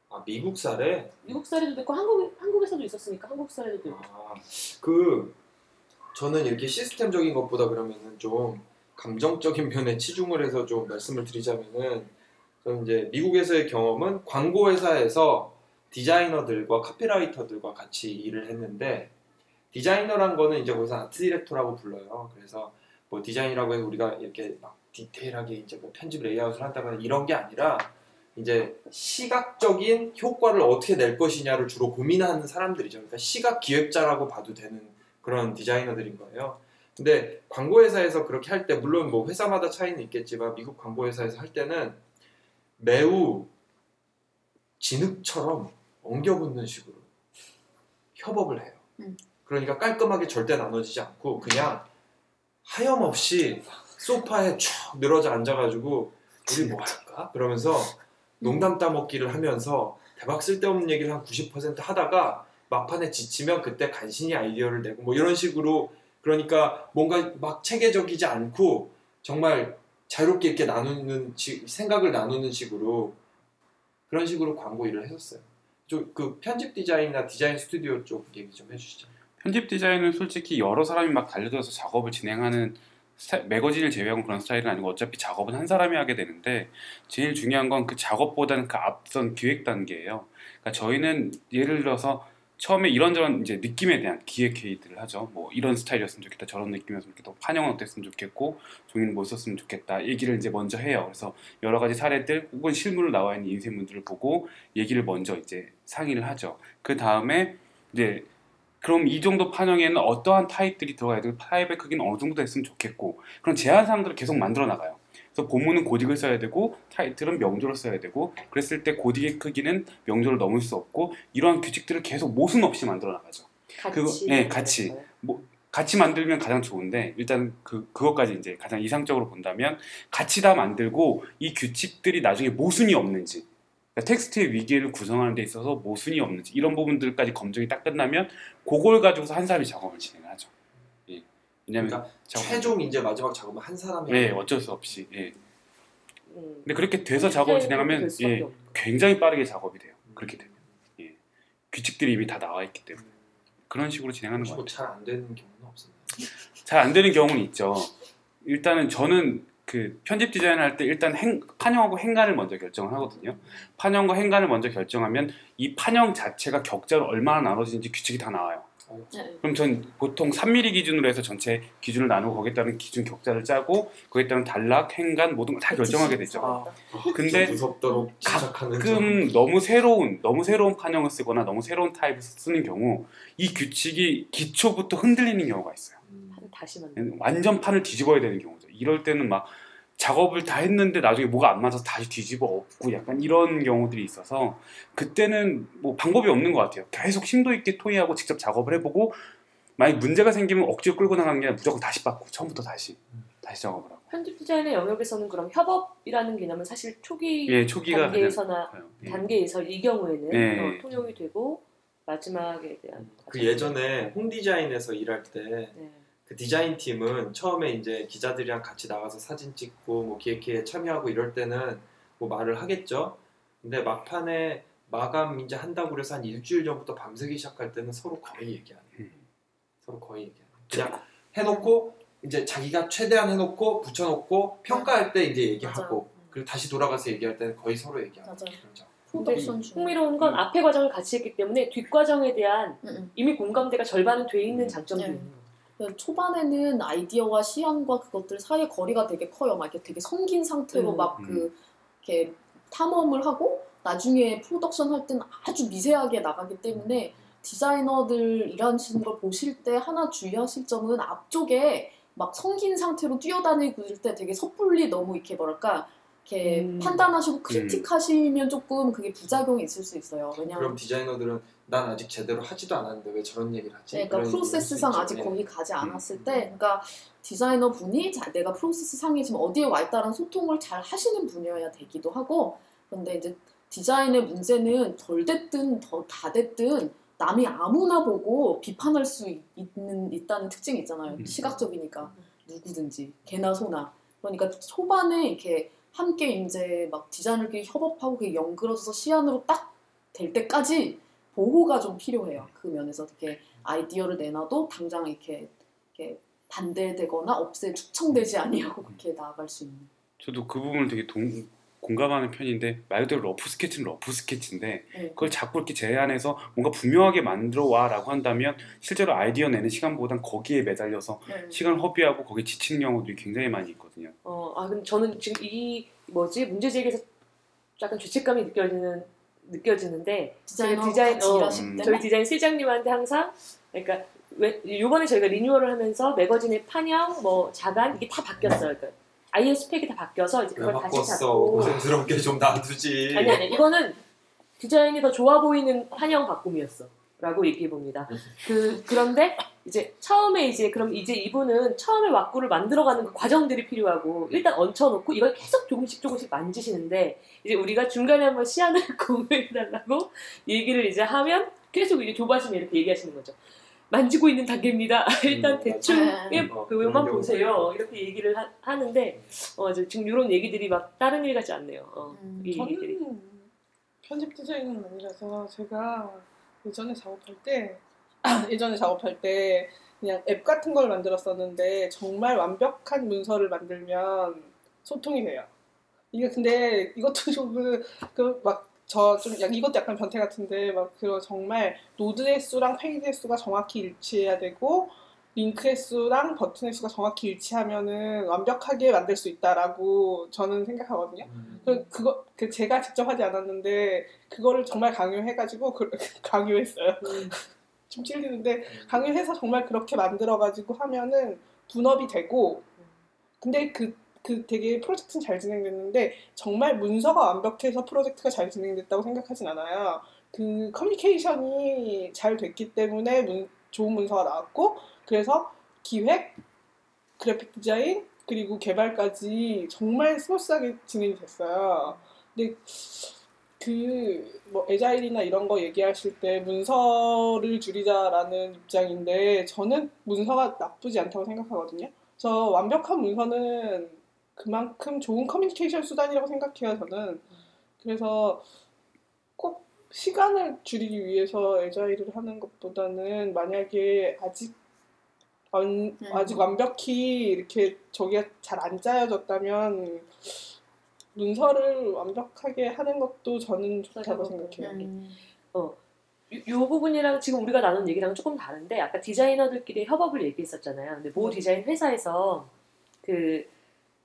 아 미국 사례? 미국 사례도 있고 한국 한국에서도 있었으니까 한국 사례도 있고. 아, 그 저는 이렇게 시스템적인 것보다 그러면은 좀 감정적인 면에 치중을 해서 좀 말씀을 드리자면은 저는 이제 미국에서의 경험은 광고 회사에서 디자이너들과 카피라이터들과 같이 일을 했는데 디자이너란 거는 이제 거기서 아트 디렉터라고 불러요. 그래서 뭐 디자인이라고 해서 우리가 이렇게 막 디테일하게 이제 뭐 편집 레이아웃을 한다거나 이런 게 아니라 이제 시각적인 효과를 어떻게 낼 것이냐를 주로 고민하는 사람들이죠. 그러니까 시각 기획자라고 봐도 되는 그런 디자이너들인 거예요. 근데 광고 회사에서 그렇게 할 때 물론 뭐 회사마다 차이는 있겠지만 미국 광고 회사에서 할 때는 매우 진흙처럼 엉겨붙는 식으로 협업을 해요. 음. 그러니까 깔끔하게 절대 나눠지지 않고 그냥 하염없이 소파에 쭉 늘어져 앉아가지고 우리 뭐 할까? 그러면서 농담 따먹기를 하면서 대박 쓸데없는 얘기를 한 90% 하다가 막판에 지치면 그때 간신히 아이디어를 내고 뭐 이런 식으로 그러니까 뭔가 막 체계적이지 않고 정말 자유롭게 이렇게 나누는 식- 생각을 나누는 식으로 그런 식으로 광고 일을 했었어요. 좀그 편집 디자인이나 디자인 스튜디오 쪽 얘기 좀 해주시죠. 편집 디자인은 솔직히 여러 사람이 막 달려들어서 작업을 진행하는 스타- 매거진을 제외하고 그런 스타일은 아니고 어차피 작업은 한 사람이 하게 되는데 제일 중요한 건 그 작업보다는 그 앞선 기획 단계예요. 그러니까 저희는 예를 들어서 처음에 이런저런 이제 느낌에 대한 기획 회의들을 하죠. 뭐 이런 스타일이었으면 좋겠다, 저런 느낌이었으면 좋겠다, 판형은 어땠으면 좋겠고 종이는 뭐 썼으면 좋겠다 얘기를 이제 먼저 해요. 그래서 여러 가지 사례들 혹은 실물로 나와 있는 인쇄물들을 보고 얘기를 먼저 이제 상의를 하죠. 그 다음에 이제 그럼 이 정도 판형에는 어떠한 타입들이 들어가야 되고 타입의 크기는 어느 정도 됐으면 좋겠고 그런 제한 사항들을 계속 만들어 나가요. 그래서 본문은 고딕을 써야 되고 타이틀은 명조를 써야 되고 그랬을 때 고딕의 크기는 명조를 넘을 수 없고 이러한 규칙들을 계속 모순 없이 만들어 나가죠. 그거- 네, 같이. 같이 만들면 가장 좋은데 일단 그 그것까지 이제 가장 이상적으로 본다면 같이 다 만들고 이 규칙들이 나중에 모순이 없는지 그러니까 텍스트의 위기를 구성하는 데 있어서 모순이 없는지 이런 부분들까지 검증이 딱 끝나면 그걸 가지고서 한 사람이 작업을. 예. 왜냐하면 그러니까 작업- 최종 이제 마지막 작업은 한 사람이 네 어쩔 수 없이 예. 음. 근데 그렇게 돼서 작업을 진행하면 될 수밖에 예. 굉장히 빠르게 작업이 돼요. 그렇게 되면 예. 규칙들이 이미 다 나와 있기 때문에 그런 식으로 진행하는 거예요. 뭐잘안 되는 경우는 없었나요? 잘 안 되는 경우는 있죠. 일단은 저는 그 편집 디자인을 할 때 일단 행, 판형하고 행간을 먼저 결정을 하거든요. 판형과 행간을 먼저 결정하면 이 판형 자체가 격자로 얼마나 나눠지는지 규칙이 다 나와요. 네. 그럼 전 보통 3mm 기준으로 해서 전체 기준을 나누고 거기에 따른 기준 격자를 짜고 거기에 따른 단락, 행간 모든 걸 다 결정하게 되죠. 아, 근데 무섭도록 집착하는 점. 가끔 너무 새로운 너무 새로운 판형을 쓰거나 너무 새로운 타입을 쓰는 경우 이 규칙이 기초부터 흔들리는 경우가 있어요. 음. 다시 만나. 완전 판을 뒤집어야 되는 경우죠. 이럴 때는 막 작업을 다 했는데 나중에 뭐가 안 맞아서 다시 뒤집어 엎고 약간 이런 경우들이 있어서 그때는 뭐 방법이 없는 것 같아요. 계속 심도 있게 토의하고 직접 작업을 해보고 만약 문제가 생기면 억지로 끌고 나가는 게 아니라 무조건 다시 받고 처음부터 다시 다시 작업을 하고. 편집 디자인의 영역에서는 그럼 협업이라는 개념은 사실 초기 예, 초기가 단계에서나 가장 예. 단계에서 이 경우에는 네. 어, 통용이 되고 마지막에 대한 그 예전에 홈 디자인에서 일할 때 그 네. 디자인 팀은 처음에 이제 기자들이랑 같이 나가서 사진 찍고 뭐 기획회에 참여하고 이럴 때는 뭐 말을 하겠죠. 근데 막판에 마감 이제 한다고 그래서 한 일주일 전부터 밤새기 시작할 때는 서로 거의 얘기 안 해요. 음. 서로 거의 얘기 안 해요. 그냥 해놓고 이제 자기가 최대한 해놓고 붙여놓고 평가할 때 이제 얘기하고 맞아요. 그리고 다시 돌아가서 얘기할 때는 거의 서로 맞아요. 그러죠. 프로덕션 중. 흥미로운 건 앞에 과정을 같이 했기 때문에 뒷 과정에 대한. 이미 공감대가 절반은 돼 있는 음. 장점도 네. 있는 거예요. 그 초반에는 아이디어와 시안과 그것들 사이의 거리가 되게 커요. 막 이렇게 되게 성긴 상태로 음. 막그 이렇게 탐험을 하고 나중에 프로덕션 할 때는 아주 미세하게 나가기 때문에 디자이너들 일하시는 걸 보실 때 하나 주의하실 점은 앞쪽에 막 성긴 상태로 뛰어다니고 있을 때 되게 섣불리 너무 이렇게 뭐랄까 이렇게 음. 판단하시고 크리틱하시면 조금 그게 부작용이 있을 수 있어요. 왜냐하면 그럼 디자이너들은 난 아직 제대로 하지도 않았는데 왜 저런 얘기를 하지? 네, 그러니까 프로세스상 아직. 거기 가지 않았을 음. 때, 그러니까 디자이너 분이 자, 내가 프로세스 상에 지금 어디에 와 있다는 소통을 잘 하시는 분이어야 되기도 하고, 그런데 이제 디자인의 문제는 덜 됐든 더 다 됐든 남이 아무나 보고 비판할 수 있- 있는 있다는 특징이 있잖아요. 음. 시각적이니까 누구든지 개나 소나. 그러니까 초반에 이렇게 함께 이제 막 디자이너끼리 협업하고 그게 연그러져서 시안으로 딱 될 때까지 보호가 좀 필요해요. 그 면에서 이렇게 아이디어를 내놔도 당장 이렇게, 이렇게 반대되거나 없애 축청되지 아니하고 그렇게 나아갈 수 있는. 저도 그 부분을 되게 동, 공감하는 편인데 말 그대로 러프 스케치는 러프 스케치인데 네. 그걸 자꾸 이렇게 제안해서 뭔가 분명하게 만들어 와라고 한다면 실제로 아이디어 내는 시간보단 거기에 매달려서 네. 시간을 허비하고 거기에 지치는 경우들이 굉장히 많이 있거든요. 어, 아 근데 저는 지금 이 뭐지 문제 제기에서 약간 죄책감이 느껴지는 느껴지는데 디자인- 같이 어, 저희 디자인 실장님한테 항상 그러니까 왜 이번에 저희가 리뉴얼을 하면서 매거진의 판형 뭐 자간 이게 다 바뀌었어요. 그러니까 아예 스펙이 다 바뀌어서 이제 왜 그걸 다시 바꿨어? 잡고 고생스럽게 좀 놔두지. 아니 아니 이거는 디자인이 더 좋아 보이는 판형 바꿈이었어. 라고 얘기해 봅니다. 그 그런데 이제 처음에 이제 그럼 이제 이분은 처음에 왁구를 만들어가는 그 과정들이 필요하고 일단 얹혀놓고 이걸 계속 조금씩 조금씩 만지시는데 이제 우리가 중간에 한번 시안을 공유해달라고 얘기를 이제 하면 계속 이제 조바심이 이렇게 얘기하시는 거죠. 만지고 있는 단계입니다. 일단 음, 대충 맞아요. 예, 어, 그것만 보세요. 이렇게 얘기를 하, 는데 어, 지금 이런 얘기들이 막 다른 일 같지 않네요. 어, 음, 이 얘기들이. 편집 디자인은 아니라서 제가 예전에 작업할 때 예전에 작업할 때 그냥 앱 같은 걸 만들었었는데 정말 완벽한 문서를 만들면 소통이 돼요. 이게 근데 이것도 조금 그막 저좀 이것도 약간 변태 같은데 막 그런 정말 노드의 수랑 페이지의 수가 정확히 일치해야 되고 링크의 수랑 버튼의 수가 정확히 일치하면은 완벽하게 만들 수 있다라고 저는 생각하거든요. 그 그거 그 제가 직접 하지 않았는데 그거를 정말 강요해가지고 그, 강요했어요. 음. 좀 찔리는데 강요해서 정말 그렇게 만들어가지고 하면은 분업이 되고 근데 그, 그 되게 프로젝트는 잘 진행됐는데 정말 문서가 완벽해서 프로젝트가 잘 진행됐다고 생각하진 않아요. 그 커뮤니케이션이 잘 됐기 때문에 문- 좋은 문서가 나왔고 그래서 기획, 그래픽 디자인 그리고 개발까지 정말 smooth하게 진행이 됐어요. 근데 그뭐 agile이나 이런 거 얘기하실 때 문서를 줄이자라는 입장인데 저는 문서가 나쁘지 않다고 생각하거든요. 저 완벽한 문서는 그만큼 좋은 커뮤니케이션 수단이라고 생각해요. 저는 그래서 꼭 시간을 줄이기 위해서 에자일을 하는 것보다는 만약에 아직 완- 아직 완벽히 이렇게 저게 잘 안 짜여졌다면 문서를 완벽하게 하는 것도 저는 좋다고 생각해요. 음. 요, 요 부분이랑 지금 우리가 나눈 얘기랑 조금 다른데 아까 디자이너들끼리 협업을 얘기했었잖아요. 근데 모 디자인 회사에서 그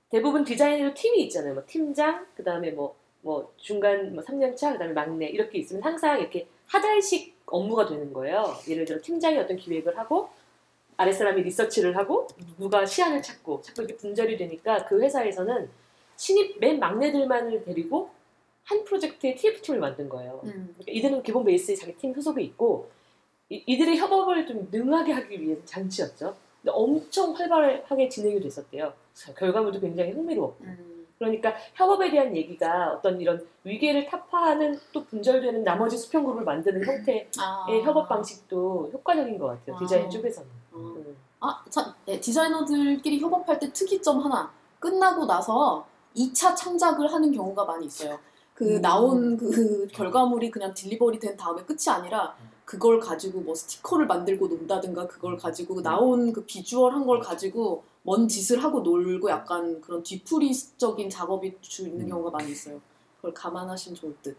대부분 디자이너 팀이 있잖아요. 뭐 팀장, 그 다음에 뭐, 뭐 중간 뭐 3년차, 그 다음에 막내 이렇게 있으면 항상 이렇게 하달식 업무가 되는 거예요. 예를 들어 팀장이 어떤 기획을 하고 아랫사람이 리서치를 하고 누가 시안을 찾고 자꾸 이렇게 분절이 되니까 그 회사에서는 신입 맨 막내들만을 데리고 한 프로젝트의 TF팀을 만든 거예요. 음. 그러니까 이들은 기본 베이스에 자기 팀 소속이 있고 이, 이들의 협업을 좀 능하게 하기 위한 장치였죠. 근데 엄청 활발하게 진행이 됐었대요. 결과물도 굉장히 흥미로웠고. 음. 그러니까 협업에 대한 얘기가 어떤 이런 위계를 타파하는 또 분절되는 나머지 수평 그룹을 만드는 형태의 아. 협업 방식도 효과적인 것 같아요. 아. 디자인 쪽에서는. 어. 음. 아, 참, 네, 디자이너들끼리 협업할 때 특이점 하나. 끝나고 나서 2차 창작을 하는 경우가 많이 있어요. 그 음. 나온 그 결과물이 그냥 딜리버리 된 다음에 끝이 아니라 그걸 가지고 뭐 스티커를 만들고 논다든가 그걸 가지고 그 나온 그 비주얼 한 걸 가지고 먼 짓을 하고 놀고 약간 그런 뒤풀이적인 작업이 주 있는 경우가 많이 있어요. 그걸 감안하시면 좋을 듯.